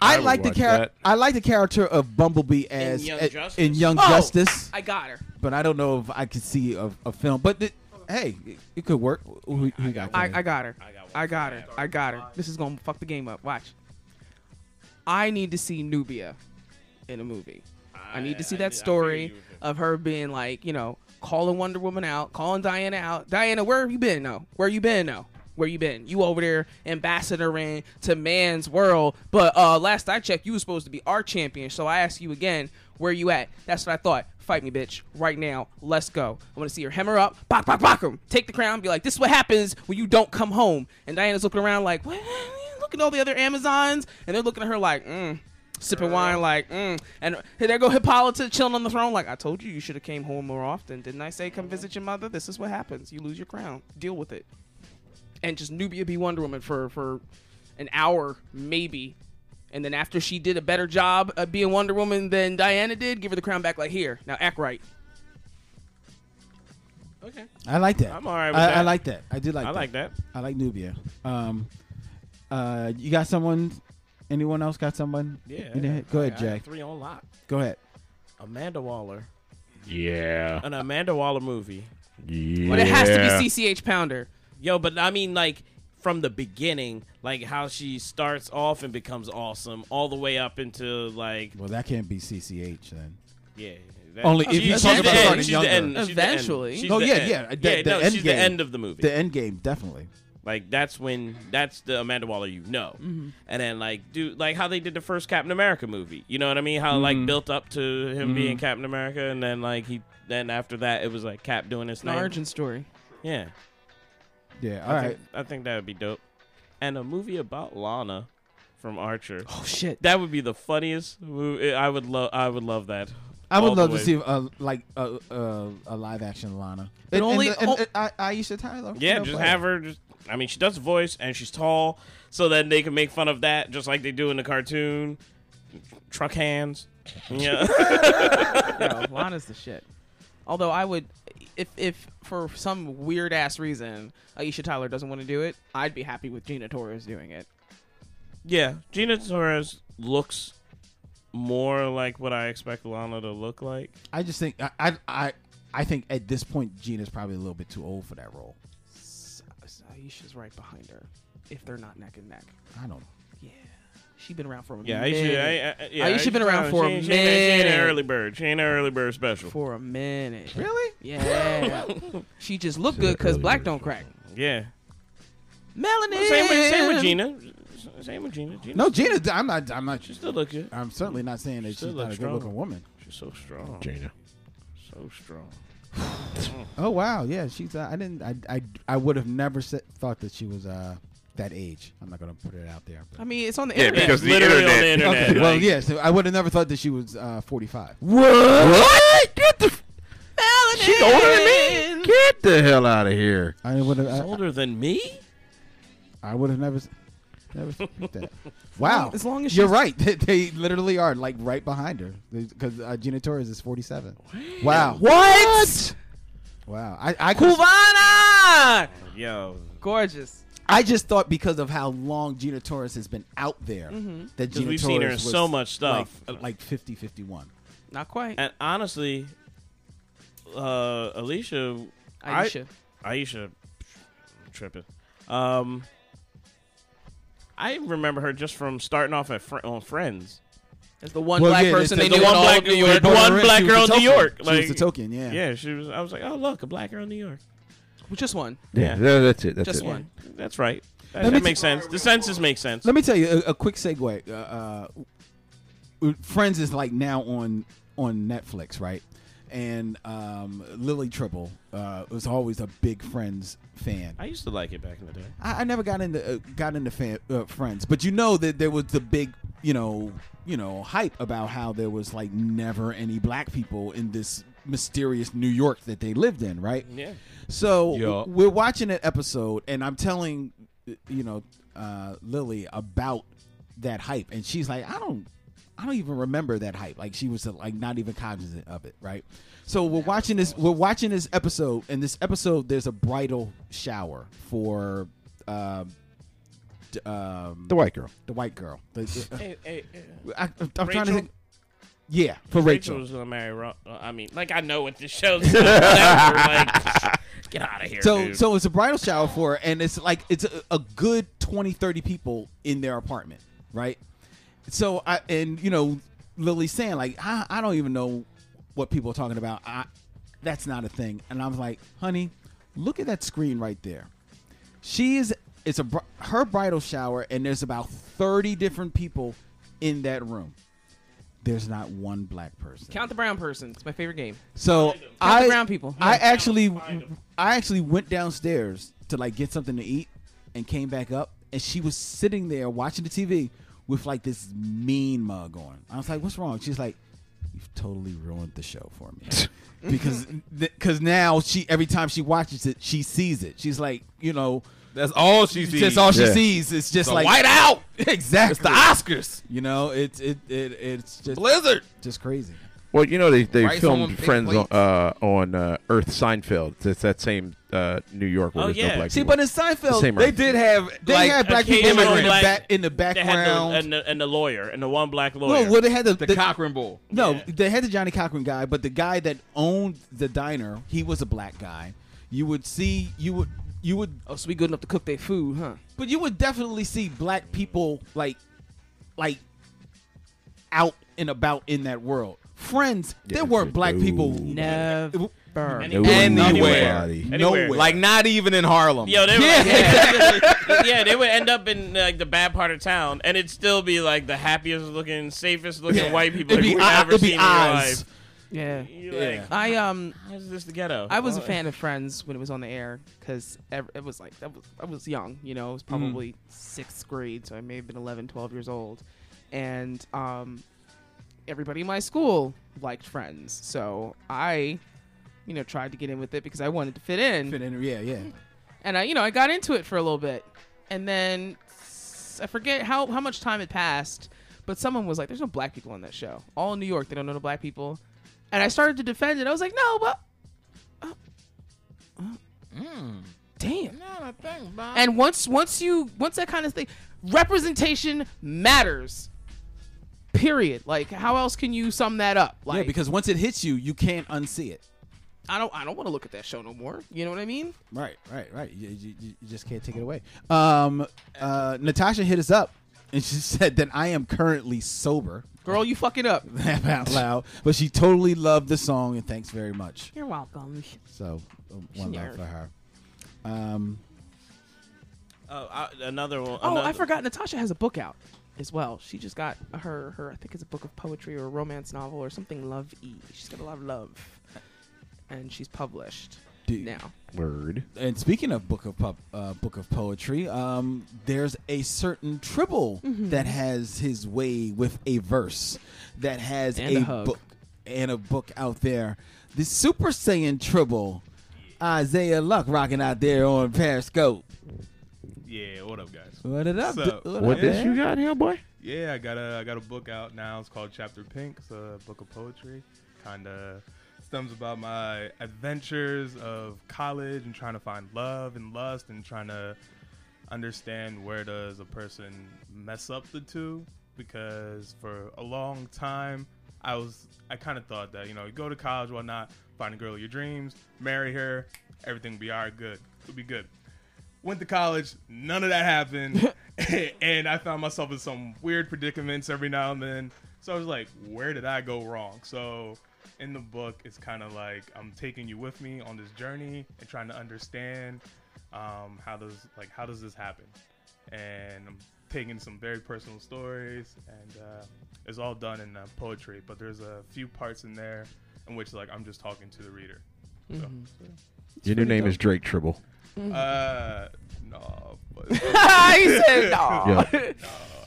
I, I like the character. I like the character of Bumblebee as Young uh, Justice? in Young Oh! Justice, I got her. but I don't know if I could see a, a film. But the, hey, it, it could work. Who, who got I, I got her. I got. I got her. I got her. This is gonna fuck the game up. Watch. I need to see Nubia in a movie. I need to see I- that I story you would. Of her being like, you know, calling Wonder Woman out, calling Diana out. Diana, where have you been? No, where you been? No, where you been? You over there ambassadoring to man's world. But uh last I checked, you were supposed to be our champion. So I ask you again, where you at? That's what I thought. Fight me, bitch, right now. Let's go. I want to see her hammer up, bok, bok, bok him. Take the crown, be like, this is what happens when you don't come home. And Diana's looking around like, what? Look at all the other Amazons, and they're looking at her like, mm, sipping wine, like, mm. And there go Hippolyta chilling on the throne, like, I told you you should have came home more often. Didn't I say come visit your mother? This is what happens. You lose your crown. Deal with it. And just Nubia be Wonder Woman for for an hour, maybe. And then after she did a better job of being Wonder Woman than Diana did, give her the crown back. Like here, now act right. Okay. I like that. I'm all right with I, that. I like that. I do like. That. I that. like that. I like Nubia. Um, uh, you got someone? Anyone else got someone? Yeah. in there? Go ahead, I- I got Jay. Three on lock. Go ahead. Amanda Waller. Yeah. An Amanda Waller movie. Yeah. But it has to be CCH Pounder. Yo, but I mean, like from the beginning, like how she starts off and becomes awesome, all the way up into like, Well, that can't be CCH then. yeah. that- Only if you talk about starting she's the younger. end, she's the end. Eventually. She's Oh, yeah, yeah, the- yeah. the no, end she's the end of the movie. The end game, definitely. Like that's when that's the Amanda Waller you know, Mm-hmm. and then like do like how they did the first Captain America movie. You know what I mean? How like Mhm. built up to him Mm-hmm. being Captain America, and then like he then after that it was like Cap doing his An thing. origin story. Yeah, Yeah. I All right. think, I think that would be dope. And a movie about Lana from Archer. Oh shit. That would be the funniest. Movie. I would love. I would love that. I would love to see uh, like a uh, a live action Lana. But And- only- and, and, oh- and, I- Aisha Tyler. Yeah, just play have her. her. Just I mean, she does voice and she's tall, so then they can make fun of that, just like they do in the cartoon. Truck hands. Yeah. Yo, Lana's the shit. Although I would, if if for some weird ass reason Aisha Tyler doesn't want to do it, I'd be happy with Gina Torres doing it. yeah. Gina Torres looks more like what I expect Lana to look like. I just think I, I I I think at this point Gina's probably a little bit too old for that role. S- S- Aisha's right behind her, if they're not neck and neck. I don't. Know. Yeah, she been around for a Yeah, minute. Aisha. I, I, yeah, Aisha been around Tyler, for she, a she ain't- She ain't minute. an early bird. She ain't an early bird special. for a minute. Really? Yeah, she just look good because black don't crack. Yeah. Melanin. Same with, same with Gina. Same with Gina. Gina No, Gina. I'm not. I'm not. She still look good. I'm certainly not saying that Still she's not a strong. good-looking woman. She's so strong. Gina. So strong. Oh wow, yeah, she's. Uh, I didn't. I. I. I would have never said, thought that she was uh that age. I'm not gonna put it out there. I mean, it's on the Yeah, internet. because the Literally internet. on the internet. Okay, well, like- yes, I would have never thought that she was uh, 45. What? Get the. Melanin. She's older than me. Get the hell out of here. I would She's have. older than me? I, I would have never. s- Never think that. Wow. as long as you're she's- right, they, they literally are like right behind her because uh, Gina Torres is 47. Wow. What? Wow. I I, could've- Cubana! Yo, Gorgeous. I just thought because of how long Gina Torres has been out there Mm-hmm. that 'Cause Gina we've Torres seen her in was so much stuff. like, like 50 51. Not quite. and honestly, uh, Alicia, I- Aisha. Aisha, tripping. Um, I remember her just from starting off at Fr- on Friends. As the one Well, black yeah, person the- they the knew one in all black- of New the York. one black girl in New token. York, She was like- a token, yeah. Yeah, she was. I was like, oh look, a black girl in New York. Just one. Yeah, that- that's it. That's Just it. one. That's right. That, that makes sense. The census makes sense. Let me tell you a, a quick segue. Uh, uh, Friends is like now on on Netflix, right? And um, Lily Tribble uh, was always a big Friends fan. I used to like it back in the day. I, I never got into uh, got into fan, uh, Friends, but you know that there was the big, you know, you know, hype about how there was like never any black people in this mysterious New York that they lived in, right? Yeah. So Yup. we're watching an episode, and I'm telling, you know, uh, Lily about that hype, and she's like, I don't, I don't even remember that hype. Like she was uh, like not even cognizant of it, right? So we're watching this, we're watching this episode, and this episode there's a bridal shower for. Um, d- um, The white girl. the white girl. The- the- Hey, hey, hey. I, am trying to think. Yeah, for Rachel Rachel. was gonna marry. Ro- uh, I mean, like I know what this show's about. whatever, like, get out of here. So dude. so it's a bridal shower for her, and it's like it's a, a good 20, 30 people in their apartment, right? So I and you know Lily's saying like I, I don't even know what people are talking about. I that's not a thing, and I was like, honey, look at that screen right there. She is it's a her bridal shower, and there's about thirty different people in that room. There's not one black person. Count the brown person. It's my favorite game. So the I brown people. I Yeah. actually I actually went downstairs to like get something to eat and came back up and she was sitting there watching the TV with like this mean mug on. I was like, "What's wrong?" She's like, "You've totally ruined the show for me." because because now she every time she watches it, she sees it. She's like, you know, That's all she sees. that's all she Yeah. sees. It's just The like white out. exactly. It's the Oscars. You know, it's it, it it's just Blizzard. just crazy. Well, you know they they Rice filmed Friends on, uh, on uh, Earth Seinfeld. It's that same uh, New York where Oh, yeah. no black See, people. but in Seinfeld, Same they Earth. did have they like, had black people in the, black- back, in the they had the, background. and, the, and the lawyer and the one black lawyer. No, well, they had the, The, the- Cochran Bowl. no, Yeah. they had the Johnnie Cochran guy, but the guy that owned the diner, he was a black guy. You would see, you would, you would, Oh, so we good enough to cook their food, huh? but you would definitely see black people like, like, out and about in that world. Friends, there weren't black no. people. Never. Any- No, Anywhere. Anywhere. Nowhere. Like not even in Harlem. Yo, they were, Yeah. yeah. yeah, they would end up in like the bad part of town, and it'd still be like the happiest looking, safest looking white people It'd be, you've eye- ever it'd seen be in your eyes. life. Yeah. You're Yeah. I um how's this the ghetto? I was a Well, fan of Friends when it was on the air because it was like that was I was young, you know, it Mm. was probably sixth grade, so I may have been 11, 12 years old, and um, everybody in my school liked Friends, so I, you know, tried to get in with it because I wanted to fit in, Fit in, yeah, yeah. and I, you know, I got into it for a little bit, and then s- I forget how how much time had passed, but someone was like, "There's no black people on that show. All in New York, they don't know the black people," and I started to defend it. I was like, "No, but." uh, uh, Damn. And once once you once that kind of thing representation matters. Period. Like how else can you sum that up? Like yeah, because once it hits you, you can't unsee it. I don't I don't want to look at that show no more. You know what I mean? Right, right, right. You, you, you you just can't take it away. Um, uh, Natasha hit us up, and she said that I am currently sober. Girl, you fucking up. Laugh out loud, but she totally loved the song, and thanks very much. You're welcome. So, uh, one love for her. Um, Oh, I, another one. Oh, another, I forgot Natasha has a book out as well. She just got her her I think it's a book of poetry or a romance novel or something love y. She's got a lot of love. And she's published do- now. Word. and speaking of book of pub, uh, book of poetry, um, there's a certain Tribble Mm-hmm. that has his way with a verse that has And a, a book and a book out there. The Super Saiyan Tribble, Isaiah Luck rocking out there on Periscope. Yeah, what up, guys? What it up? So- What What this you got here, boy? Yeah, I got a I got a book out now. It's called Chapter Pink. It's a book of poetry. Kind of about my adventures of college and trying to find love and lust and trying to understand where does a person mess up the two. Because for a long time I was I kind of thought that you know you go to college whatnot find a girl of your dreams marry her everything will be all right good it'll be good. Went to college none of that happened. And I found myself in some weird predicaments every now and then. So I was like where did I go wrong? So in the book it's kind of like I'm taking you with me on this journey and trying to understand um, how does like how does this happen and i'm taking some very personal stories and uh, it's all done in uh, poetry but there's a few parts in there in which like i'm just talking to the reader so, Mm-hmm. Your new name is Drake Tribble. Uh no but he said no. Yeah.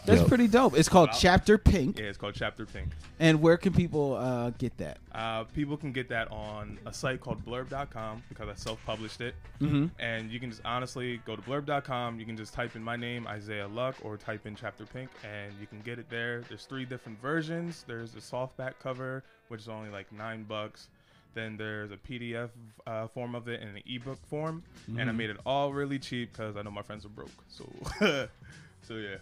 That's Yo. pretty dope. It's called Wow. Chapter Pink. yeah it's called chapter pink And where can people uh, get that? uh, people can get that on a site called blurb.com because i self-published it Mm-hmm. and you can just honestly go to blurb.com you can just type in my name isaiah luck or type in chapter pink and you can get it there there's three different versions there's a softback cover which is only like nine bucks then there's a pdf uh, form of it and an ebook form and i made it all really cheap because i know my friends are broke so so yeah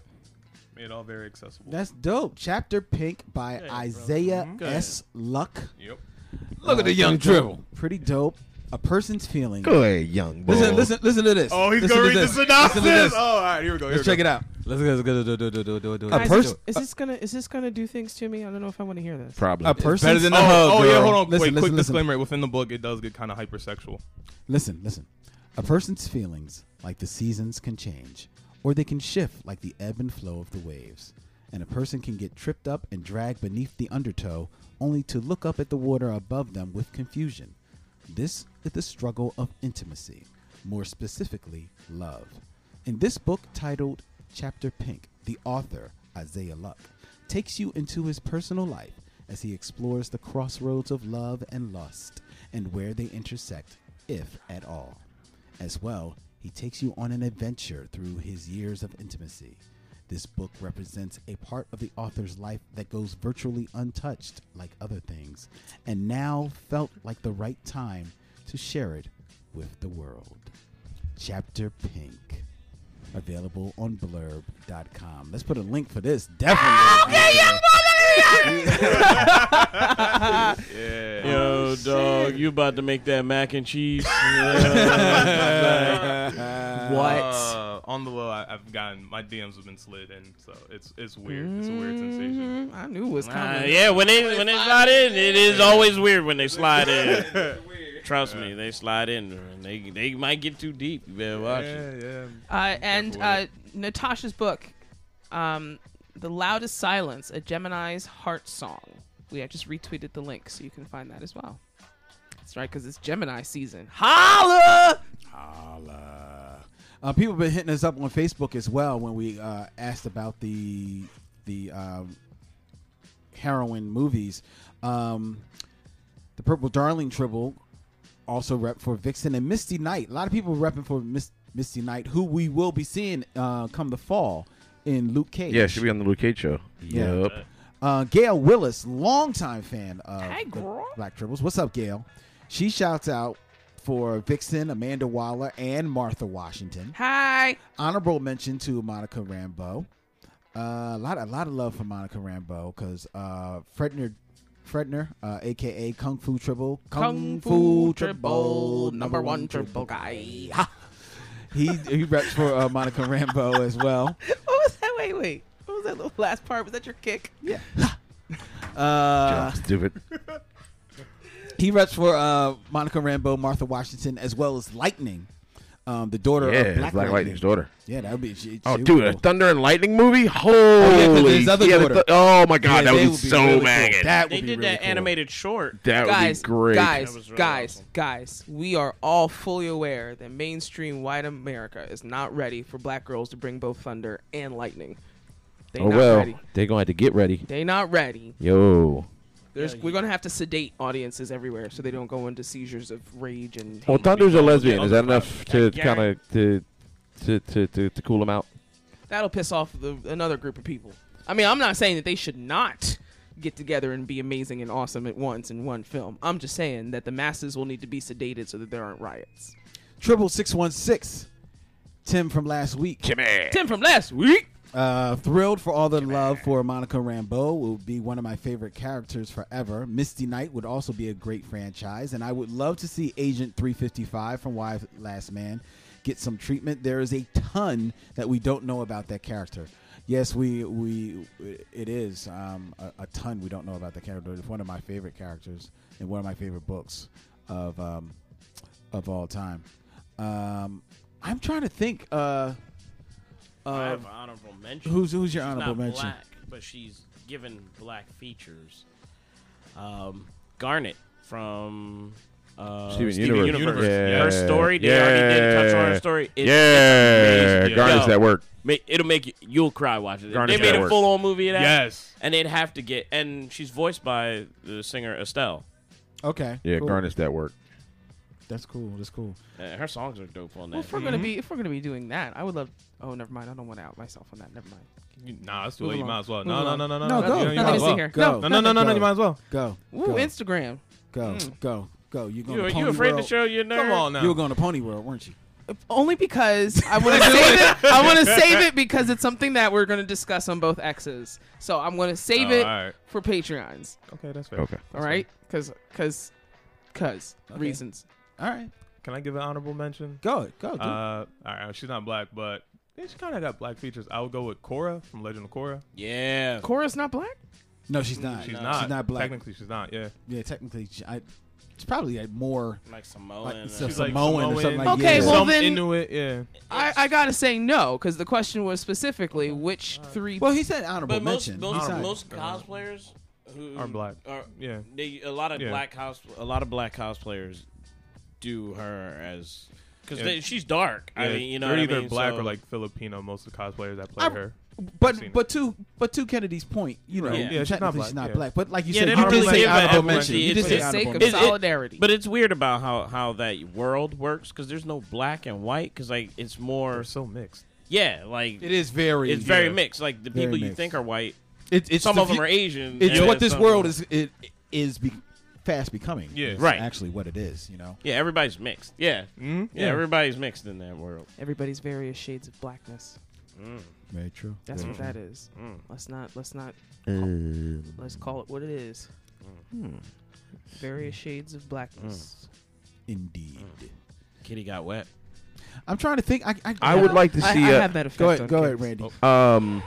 made it all very accessible That's dope. Chapter Pink by bro. Isaiah Mhm. S. Luck. yep Look at the young Tribble. Pretty dope. A person's feeling. Go ahead, young boy. Listen, listen, listen to this. oh he's Listen gonna to read the synopsis this. oh all right here we go here Let's we go. check go. it out. Let's go. Let's go. Do, do, do, do, do, do, Guys, A is, person. is this gonna is this gonna do things to me? I don't know if I want to hear this. Probably. A person. better than the oh, hug, oh yeah girl. hold on Listen, wait listen, quick listen. disclaimer within the book it does get kind of hypersexual Listen, listen. A person's feelings, like the seasons, can change, or they can shift like the ebb and flow of the waves. And a person can get tripped up and dragged beneath the undertow, only to look up at the water above them with confusion. This is the struggle of intimacy, more specifically, love. In this book titled Chapter Pink, the author, Isaiah Luck, takes you into his personal life as he explores the crossroads of love and lust and where they intersect, if at all. As well, he takes you on an adventure through his years of intimacy. This book represents a part of the author's life that goes virtually untouched, like other things, and now felt like the right time to share it with the world. Chapter Pink. Available on blurb.com. Let's put a link for this. Definitely. Oh, okay, young yeah Yo, dog, you about to make that mac and cheese? What? Uh, on the low, I, I've gotten my DMs have been slid in, so it's it's weird. It's a weird sensation. Mm, I knew it was Uh, coming. yeah, when they when they slide in, it is always weird when they slide in. Trust me, they slide in, and they they might get too deep. You better watch it. Yeah, yeah. Uh, and uh, Natasha's book, um, "The Loudest Silence: A Gemini's Heart Song." We I just retweeted the link, so you can find that as well. That's right, because it's Gemini season. Holla! Holla. Uh, people have been hitting us up on Facebook as well when we uh, asked about the the um, heroin movies. Um, the Purple Darling Tribble also rep for Vixen and Misty Knight. A lot of people repping for Miss, Misty Knight, who we will be seeing uh, come the fall in Luke Cage. Yeah, she'll be on the Luke Cage show. Yeah. Yup. Uh, Gail Willis, longtime fan of Hey, the girl. Black Tribbles. What's up, Gail? She shouts out for Vixen, Amanda Waller, and Martha Washington. Hi. Honorable mention to Monica Rambeau. Uh, a lot, a lot of love for Monica Rambeau because uh, Fredner, Fredner, uh, aka Kung Fu Tribble, Kung Fu Tribble, number one triple guy. Ha! He he reps for uh, Monica Rambeau as well. What was that? Wait, wait. What was that little last part? Was that your kick? Yeah. Uh, Stupid. He reps for uh, Monica Rambeau, Martha Washington, as well as Lightning, um, the daughter Yeah, of Black, Black, Lightning's daughter. Yeah, that would be. She, Oh, she dude, would a go- Thunder and Lightning movie? Holy! yeah, 'cause his other Yeah, daughter. th- oh my god, Yeah, that would be be so really cool. banging. That They be did really that cool. animated short. That would be great. guys, That really guys, awesome. guys. We are all fully aware that mainstream white America is not ready for black girls to bring both thunder and lightning. They oh not well, ready. they're gonna have to get ready. They not ready. Yo. There's, we're gonna have to sedate audiences everywhere so they don't go into seizures of rage and. Well, hate. Thunder's a lesbian. Is that enough to kind of to to to, to, to cool them out. That'll piss off the, another group of people. I mean, I'm not saying that they should not get together and be amazing and awesome at once in one film. I'm just saying that the masses will need to be sedated so that there aren't riots. Triple six one six. Tim from last week. Tim from last week. Uh, thrilled for all the love for Monica Rambeau. Will be one of my favorite characters forever. Misty Knight would also be a great franchise, and I would love to see Agent 355 from Y: Last Man get some treatment. There is a ton that we don't know about that character. Yes, we we it is um, a, a ton we don't know about the character. It's one of my favorite characters and one of my favorite books of um, of all time. Um, I'm trying to think. Uh, I have an honorable mention. Who's- who's your She's honorable not mention? Black, but she's given black features. Um, Garnet from uh, Steven Steven Universe. Universe. Yeah. Her story. They already did touch on her Yeah. story. It's, Yeah. it's. Garnet's Yo, that work. It'll make you. You'll cry watching it. Garnet's they made a full on movie of that. Yes. And they'd have to get. And she's voiced by the singer Estelle. Okay. Yeah, cool. Garnet's that work. That's cool. That's cool. Uh, her songs are dope on that. Well, if we're gonna be if we're gonna be doing that, I would love. Oh, never mind. I don't want to out myself on that. Never mind. You, nah, that's too late. You might as well. No, no, no, no, no. No, no. go. You, you Nothing might to as see well. Go. No, no, no, no, no. You might as well. Go. Ooh, go. Instagram. Go. Mm. Go. Go. You going You, to you afraid World? to show your nerve? Come on now. You were going to Pony World, weren't you? Only because I want to save it. I want to save it because it's something that we're going to discuss on both X's. So I'm going to save Oh, it all right. for Patreons. Okay, that's fair. Okay. All right, because because because Okay. reasons. All right. Can I give an honorable mention? Go. Go. do it. Uh, all right. She's not black, but yeah, she kind of got black features. I would go with Korra from Legend of Korra. Yeah. Korra's not black. no, she's not. She's no. not. She's not black. Technically, she's not. Yeah. Yeah, technically, she, I, it's probably like more. Like Samoan. Like, and- so She's Samoan like or something like Okay, yeah. well Some then- Inuit. Yeah. I, I gotta say no because the question was specifically which three. Well, he said honorable But most mention. most, He said- most cosplayers who Are black. Are, Yeah. they, a lot of Yeah. black cos a lot of black cosplayers do her as because Yeah. she's dark. I mean, you know, they're what I either mean? black So- or like Filipino. Most of the cosplayers that play I- her. but but to but to Kennedy's point, you know, Right. Yeah, she's not black, she's not yeah. black. But like you Yeah, said, they you don't did really say give that honorable mention. You It's did for say sake honorable of It- mention. it- solidarity. But it's weird about how how that world works because there's no black and white because like it's more They're so mixed. yeah like It is very. it's very yeah. mixed. Like the Very people you think are white, It, it's some the of them are Asian. It's what this world is. It is be, fast becoming. Yeah. Right. Actually, what it is. You know. Yeah, everybody's mixed. Yeah, Mm-hmm. yeah, everybody's mixed in that world. Everybody's various shades of blackness. Mm. Very true. That's Very what that is. Mm. Let's not let's not Uh, let's call it what it is. Hmm. Various shades of blackness. Indeed. Kitty got wet. I'm trying to think. I I, I would like to see. I uh, have that effect go ahead. on Go ahead. Randy. Oh. Um,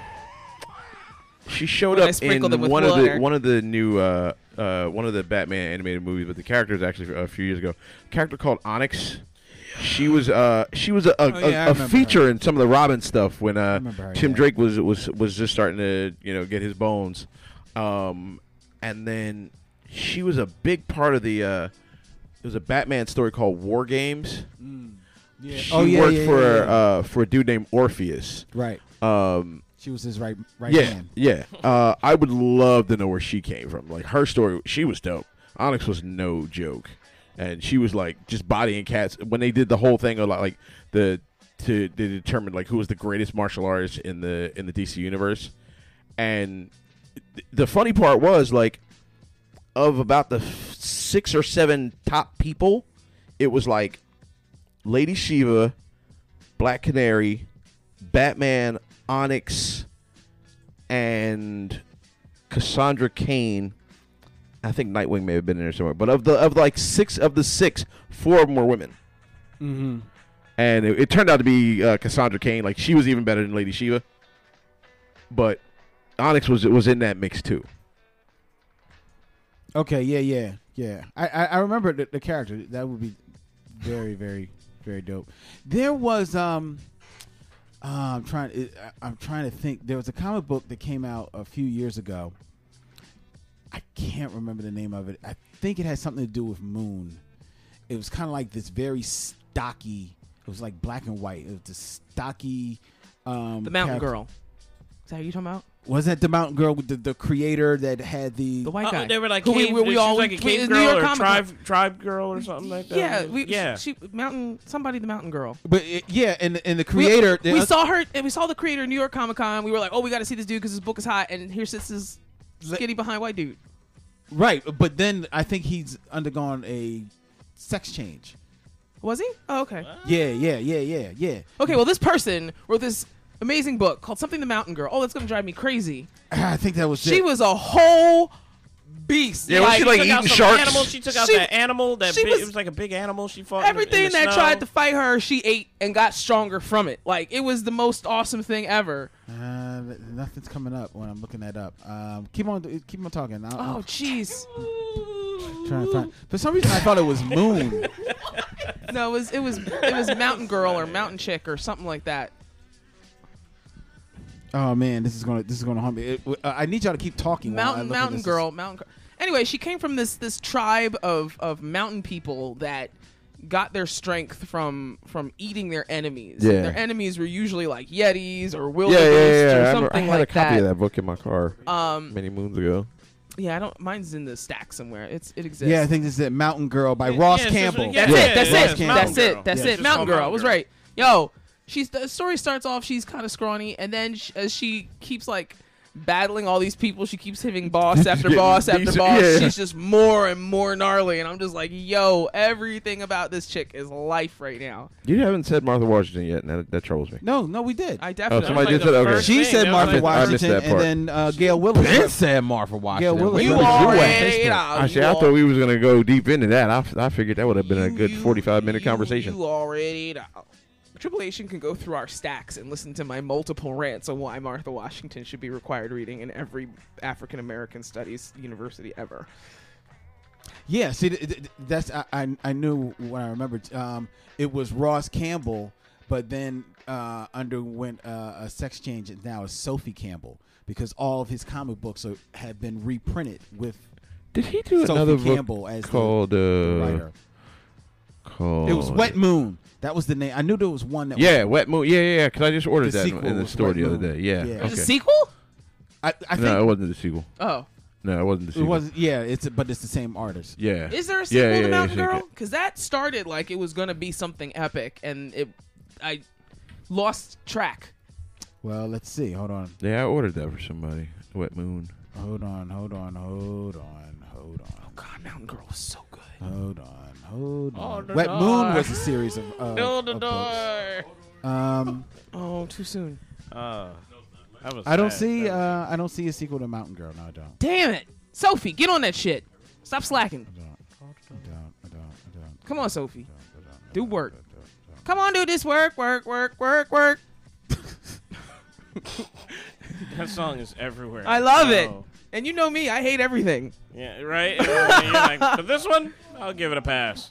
she showed When up in sprinkled it with one of the one of the new uh, uh, one of the Batman animated movies, but the character is actually a few years ago. A character called Onyx. She was uh she was a, a, Oh, yeah, a, a feature her. in some of the Robin stuff when uh her, Tim yeah. Drake was was was just starting to you know get his bones, um and then she was a big part of the uh there was a Batman story called War Games. Yeah. She oh yeah, worked for uh for a dude named Orpheus. right. Um She was his right right yeah, hand. yeah. Uh, I would love to know where she came from. Like her story, she was dope. Onyx was no joke, and she was like just bodying cats. When they did the whole thing of like, the to they determined like who was the greatest martial artist in the in the DC universe, and th- the funny part was like of about the f- six or seven top people, it was like Lady Shiva, Black Canary, Batman, Onyx, and Cassandra Cain. I think Nightwing may have been in there somewhere. But of the of like six of the six, four of them were women. Mm-hmm. And it, it turned out to be uh, Cassandra Cain. Like she was even better than Lady Shiva. But Onyx was was in that mix too. Okay. Yeah. Yeah. Yeah. I I, I remember the, the character. That would be very very very dope. There was um. Uh, I'm trying. It, I'm trying to think. There was a comic book that came out a few years ago. I can't remember the name of it. I think it had something to do with Moon. It was kind of like this very stocky. It was like black and white. It was this stocky. Um, The Mountain character- Girl. Is that what you talking about? Was that the Mountain Girl the, the creator that had the The white Uh, guy. they were like Who cave, we, we, she all like a cave New girl York or Comic Con. tribe tribe girl or something like that. Yeah, we, yeah. She, mountain somebody the mountain girl. But it, yeah, and and the creator. We, we the- saw her. and We saw the creator in New York Comic Con. We were like, oh, we got to see this dude because his book is hot. And here sits this skinny behind white dude. right, but then I think he's undergone a sex change. Was he? Oh, okay. Yeah, yeah, yeah, yeah, yeah. Okay, well, this person wrote this amazing book called Something the Mountain Girl. Oh, that's gonna drive me crazy. I think that was She it. was a whole beast. Yeah, was she, like, took out eating some sharks? Animal. She took out She- that animal. That she big, was- it was like a big animal. She fought in the- in everything the that snow. tried to fight her, she ate and got stronger from it. Like it was the most awesome thing ever. Uh, nothing's coming up when I'm looking that up. Um, keep on, keep on talking. I'll, Oh, I'll jeez. try to find. For some reason, I thought it was Moon. No, it was it was it was Mountain Girl or Mountain Chick or something like that. Oh man, this is gonna this is gonna haunt me. It, uh, I need y'all to keep talking. while I Mountain look at Mountain this. Girl, Mountain Girl. Anyway, she came from this this tribe of of mountain people that got their strength from from eating their enemies. Yeah. Their enemies were usually like yetis or Yeah, wildebeest yeah, yeah. or I, remember- I something had like a copy that. of that book in my car Um, many moons ago. yeah, I don't. Mine's in the stack somewhere. It's it exists. Yeah, I think this is it. Mountain Girl by Ross yeah, it's just- Campbell. yeah, That's yeah, it. That's yeah, it. it's That's Mountain it. That's it. Mountain Girl. I was right. Yo, she's the story starts off. She's kind of scrawny, and then sh as she keeps like battling all these people, she keeps hitting boss after getting boss after boss. yeah. She's just more and more gnarly, and I'm just like, yo, everything about this chick is life right now. You haven't said Martha Washington yet, and that, that troubles me. No, no, we did. I definitely Oh, definitely. somebody like did say the okay. she thing, said that Martha was like- I missed Washington, that and then uh, Gail Willis. Ben said Martha Washington. Willis. you Wait, already wait. know. Actually, I thought we was gonna go deep into that. I, I figured that would have been a good you- forty-five minute you- conversation. You already know. Triple H can go through our stacks and listen to my multiple rants on why Martha Washington should be required reading in every African American studies university ever. Yeah, see, th- th- that's I, I I knew when I remembered. Um, it was Ross Campbell, but then uh, underwent uh, a sex change, and now is Sophie Campbell because all of his comic books are, have been reprinted with Did he do Sophie another book Campbell as the- called the uh, writer. called? It was Wet Moon. That was the name. I knew there was one that. Yeah, was, Wet Moon. Yeah, yeah, yeah. Because I just ordered that sequel in the store Wet the other Moon. day. Yeah. Yeah. Okay. There's a sequel? I, I think no, it wasn't the sequel. Oh, No, it wasn't the sequel. it sequel. was. Yeah, it's but it's the same artist. Yeah. is there a sequel yeah, to Mountain yeah, Girl? Because that started like it was gonna be something epic, and it, I lost track. Well, let's see. Hold on. Yeah, I ordered that for somebody. Wet Moon. Hold on. Hold on. Hold on. Hold on. Oh God, Mountain Girl was so good. Hold on, hold on. the Wet door. Moon was a series of. Uh, No, the of books. door. Um, Oh, too soon. Uh, that was I don't sad. see. That Uh, I don't see a sequel to Mountain Girl. No, I don't. Damn it, Sophie, get on that shit. Stop slacking. I don't. I don't. I don't. I don't. Come on, Sophie. I don't, I Do don't, work. I don't, I don't. Come on, do this work, work, work, work, work. that song is everywhere. I love it. Oh, And you know me, I hate everything. Yeah, right. And you're like, but this one, I'll give it a pass.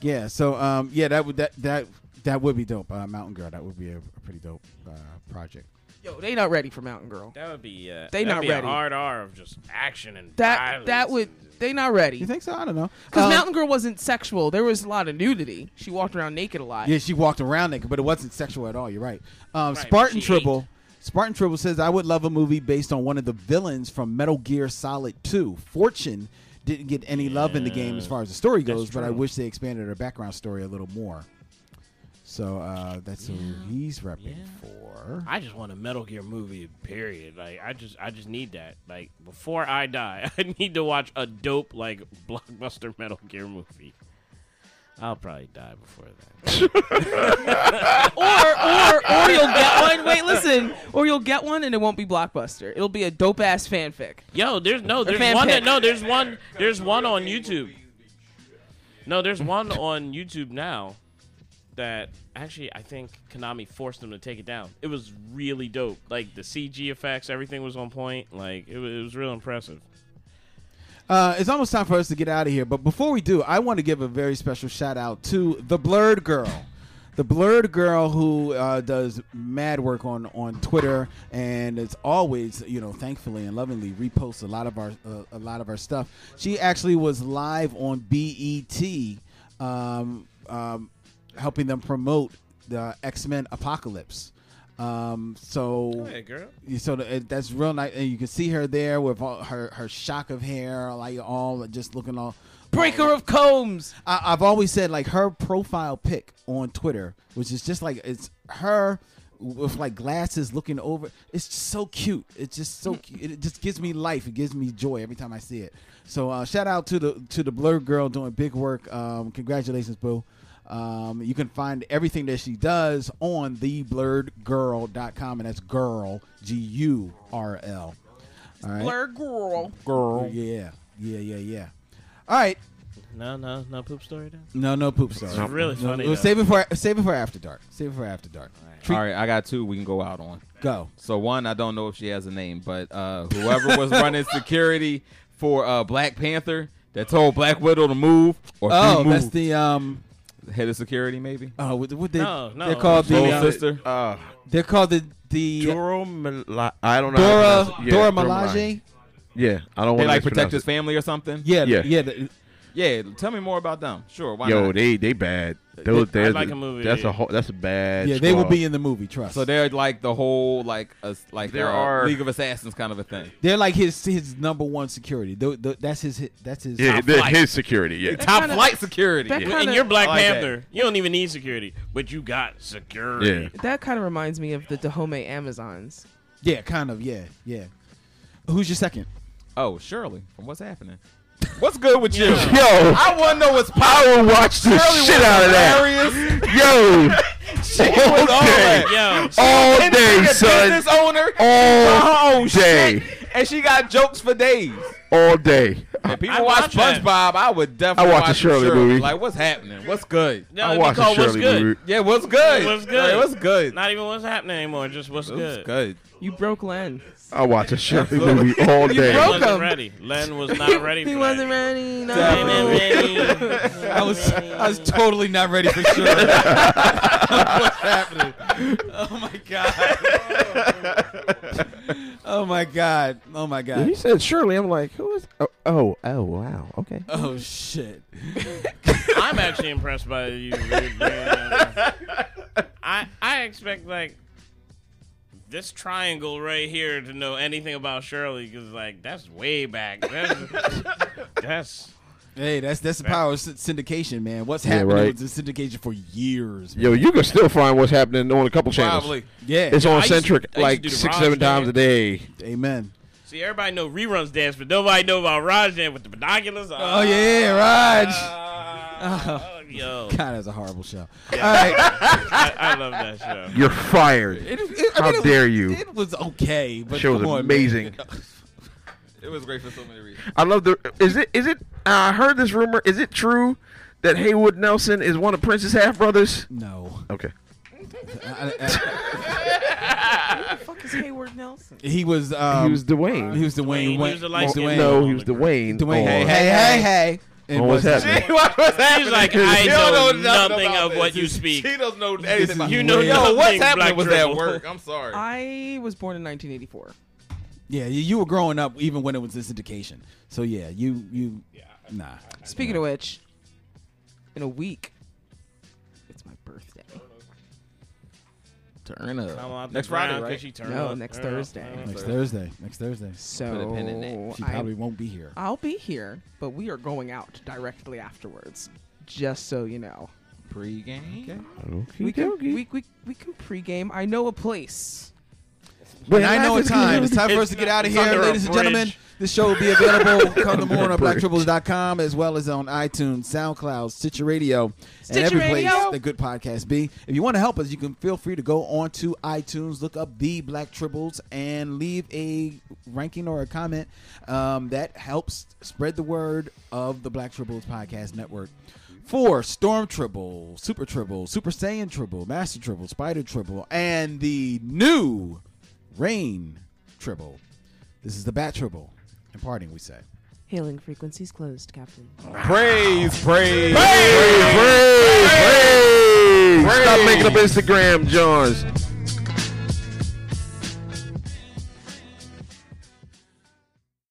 Yeah. So, um, yeah, that would that that that would be dope. Uh, Mountain Girl. That would be a, a pretty dope uh, project. Yo, they not ready for Mountain Girl. That would be. Uh, They not be ready. A hard R of just action and That violence that would they not ready. You think so? I don't know. Because Um, Mountain Girl wasn't sexual. There was a lot of nudity. She walked around naked a lot. Yeah, she walked around naked, but it wasn't sexual at all. You're right. Um, Right, Spartan she Tribble. Spartan Tribble says, "I would love a movie based on one of the villains from Metal Gear Solid 2. Fortune didn't get any love in the game as far as the story goes, but I wish they expanded her background story a little more." So uh, that's who he's repping for. I just want a Metal Gear movie. Period. Like I just, I just need that. Like before I die, I need to watch a dope like blockbuster Metal Gear movie. I'll probably die before that. or or or you'll get one. Wait, listen. Or you'll get one and it won't be blockbuster. It'll be a dope ass fanfic. Yo, there's no, there's one. That, no, there's one. There's one on YouTube. No, there's one on YouTube now that actually I think Konami forced them to take it down. It was really dope. Like the CG effects, everything was on point. Like it was, it was real impressive. Uh, it's almost time for us to get out of here, but before we do, I want to give a very special shout out to the Blurred Girl. The Blurred Girl who uh, does mad work on, on Twitter and is always, you know, thankfully and lovingly reposts a lot of our uh, a lot of our stuff. She actually was live on BET, um, um, helping them promote the X Men Apocalypse. Um, so Hey, girl. so the, it- that's real nice, and you can see her there with all her her shock of hair, like all just looking all. Breaker of combs. I, I've always said like her profile pic on Twitter, which is just like it's her with like glasses looking over. It's just so cute. It's just so cute. It just gives me life. It gives me joy every time I see it. So uh, shout out to the to the blurred girl doing big work. Um, congratulations, boo. Um, you can find everything that she does on theblurredgirl.com, and that's girl G U R L. All right, Blur girl. girl. Yeah, yeah, yeah, yeah. All right. No, no, no poop story then. No, no poop story. It's really No, funny. we'll save it for save it for after dark. Save it for after dark. Treat- All right, I got two we can go out on. Go. So one, I don't know if she has a name, but uh, whoever was running security for uh, Black Panther that told Black Widow to move or Oh, she that's the um. Head of security, maybe. Oh, what, what they? No, no. They're called the. Soul uh, sister. Uh, they're called the the Dora Mila- I don't know. Dora. Yeah, Dora Milaje. Milaje. Yeah, I don't They want like protect his family or something. Yeah, Yeah. yeah. the- Yeah, tell me more about them. Sure, why Yo, not? they they bad. Those, I there's like a, a movie. That's a whole, that's a bad. yeah, they will squad. be in the movie. Trust. so they're like the whole like a, like There uh, are- League of Assassins kind of a thing. they're like his his number one security. Tho- tho- that's his. That's his. Yeah, top they're flight. his security. Yeah, Top kinda- flight security. that Yeah. kinda- And you're Black I like that. Panther. You don't even need security, but you got security. yeah. That kind of reminds me of the Dahomey Amazons. Yeah, kind of. Yeah, yeah. Who's your second? Oh, Shirley, from what's happening? What's good with you? Yo, I want to know what's I will watch the Shirley shit was out of that. hilarious. Yo, all all day, Yo, all And day, she's son, business owner. all Oh, day, shit. And she got jokes for days. all day. If people I watch watch that. SpongeBob, I would definitely I watch the watch Shirley Shirley movie. Like, what's happening? What's good? no, I it'd be the called What's Shirley Good. movie. Yeah, what's good? What's good? Like, what's good? Not even what's happening anymore. Just what's What's good. good? You broke Len. I watch a Shirley movie all day. You day. broke He wasn't him. ready. Len was not ready. he for wasn't that. ready. No. Definitely. I was I was totally not ready for sure. What's happening? Oh my god. Oh my god. Oh my When he said Shirley, I'm like, who is? Oh, oh, oh wow, okay. Oh shit. I'm actually impressed by you. really bringing. I I expect like this triangle right here to know anything about Shirley because like that's way back. That's, that's Hey, that's that's the power of syndication, man. What's Yeah, happening right. with the syndication for years. Man. Yo, you can still find what's happening on a couple channels. Probably. Yeah. It's I on used Centric to like six, Raj seven times a day. Amen. see everybody know reruns dance, but nobody know about Raj Rajan with the binoculars. Oh yeah, Raj. Ah. Ah, yo, God, that's a horrible show. All right. I, I love that show. You're fired. It- it- I How mean, it dare was- you. It was okay, but show was come on, man. amazing. It was great for so many reasons. I love the. Is it? Is it? Uh, I heard this rumor. Is it true that Haywood Nelson is one of Prince's half brothers? No. Okay. I- I- Who the fuck is Hayward Nelson? he was. Um, he was Dwayne. He was Dwayne. Dwayne, he was the light-skinned Dwayne. no, he was Dwayne. Dwayne. Hey, on- hey, hey, hey. And on what's what's happening? what was happening? She's like, I She know, don't nothing about of this. what you speak. She doesn't know anything about You know Yo, what's happening Black was at work. I'm sorry. I was born in 1984. Yeah, you, you were growing up even when it was in syndication. So yeah, you you. Nah. Speaking of which, in a week, Turn up. Come on, Next the ground, Friday, 'cause right? she turned No, up. next Turn up. Thursday. Turn up. Next Thursday. Next Thursday. So Put a pin in that. She I- probably won't be here. I'll be here, but we are going out directly afterwards. Just so you know, Pre-game. we can we, we, we can pregame. I know a place. And I know it's time. It's time for us to get out of here, ladies and gentlemen. This show will be available come the morning on Bridge. blacktribbles.com as well as on iTunes, SoundCloud, Stitcher Radio, and every Radio. place that good podcasts be. If you want to help us, you can feel free to go on to iTunes, look up the Black Tribbles, and leave a ranking or a comment. Um, that helps spread the word of the Black Tribbles Podcast Network. For Storm Tribble, Super Tribble, Super Saiyan Tribble, Master Tribble, Spider Tribble, and the new Rain Tribble. This is the Bat Tribble. In parting, we say. Hailing frequencies closed, Captain. Praise, praise. Praise, praise, praise. Stop making up Instagram, Johns.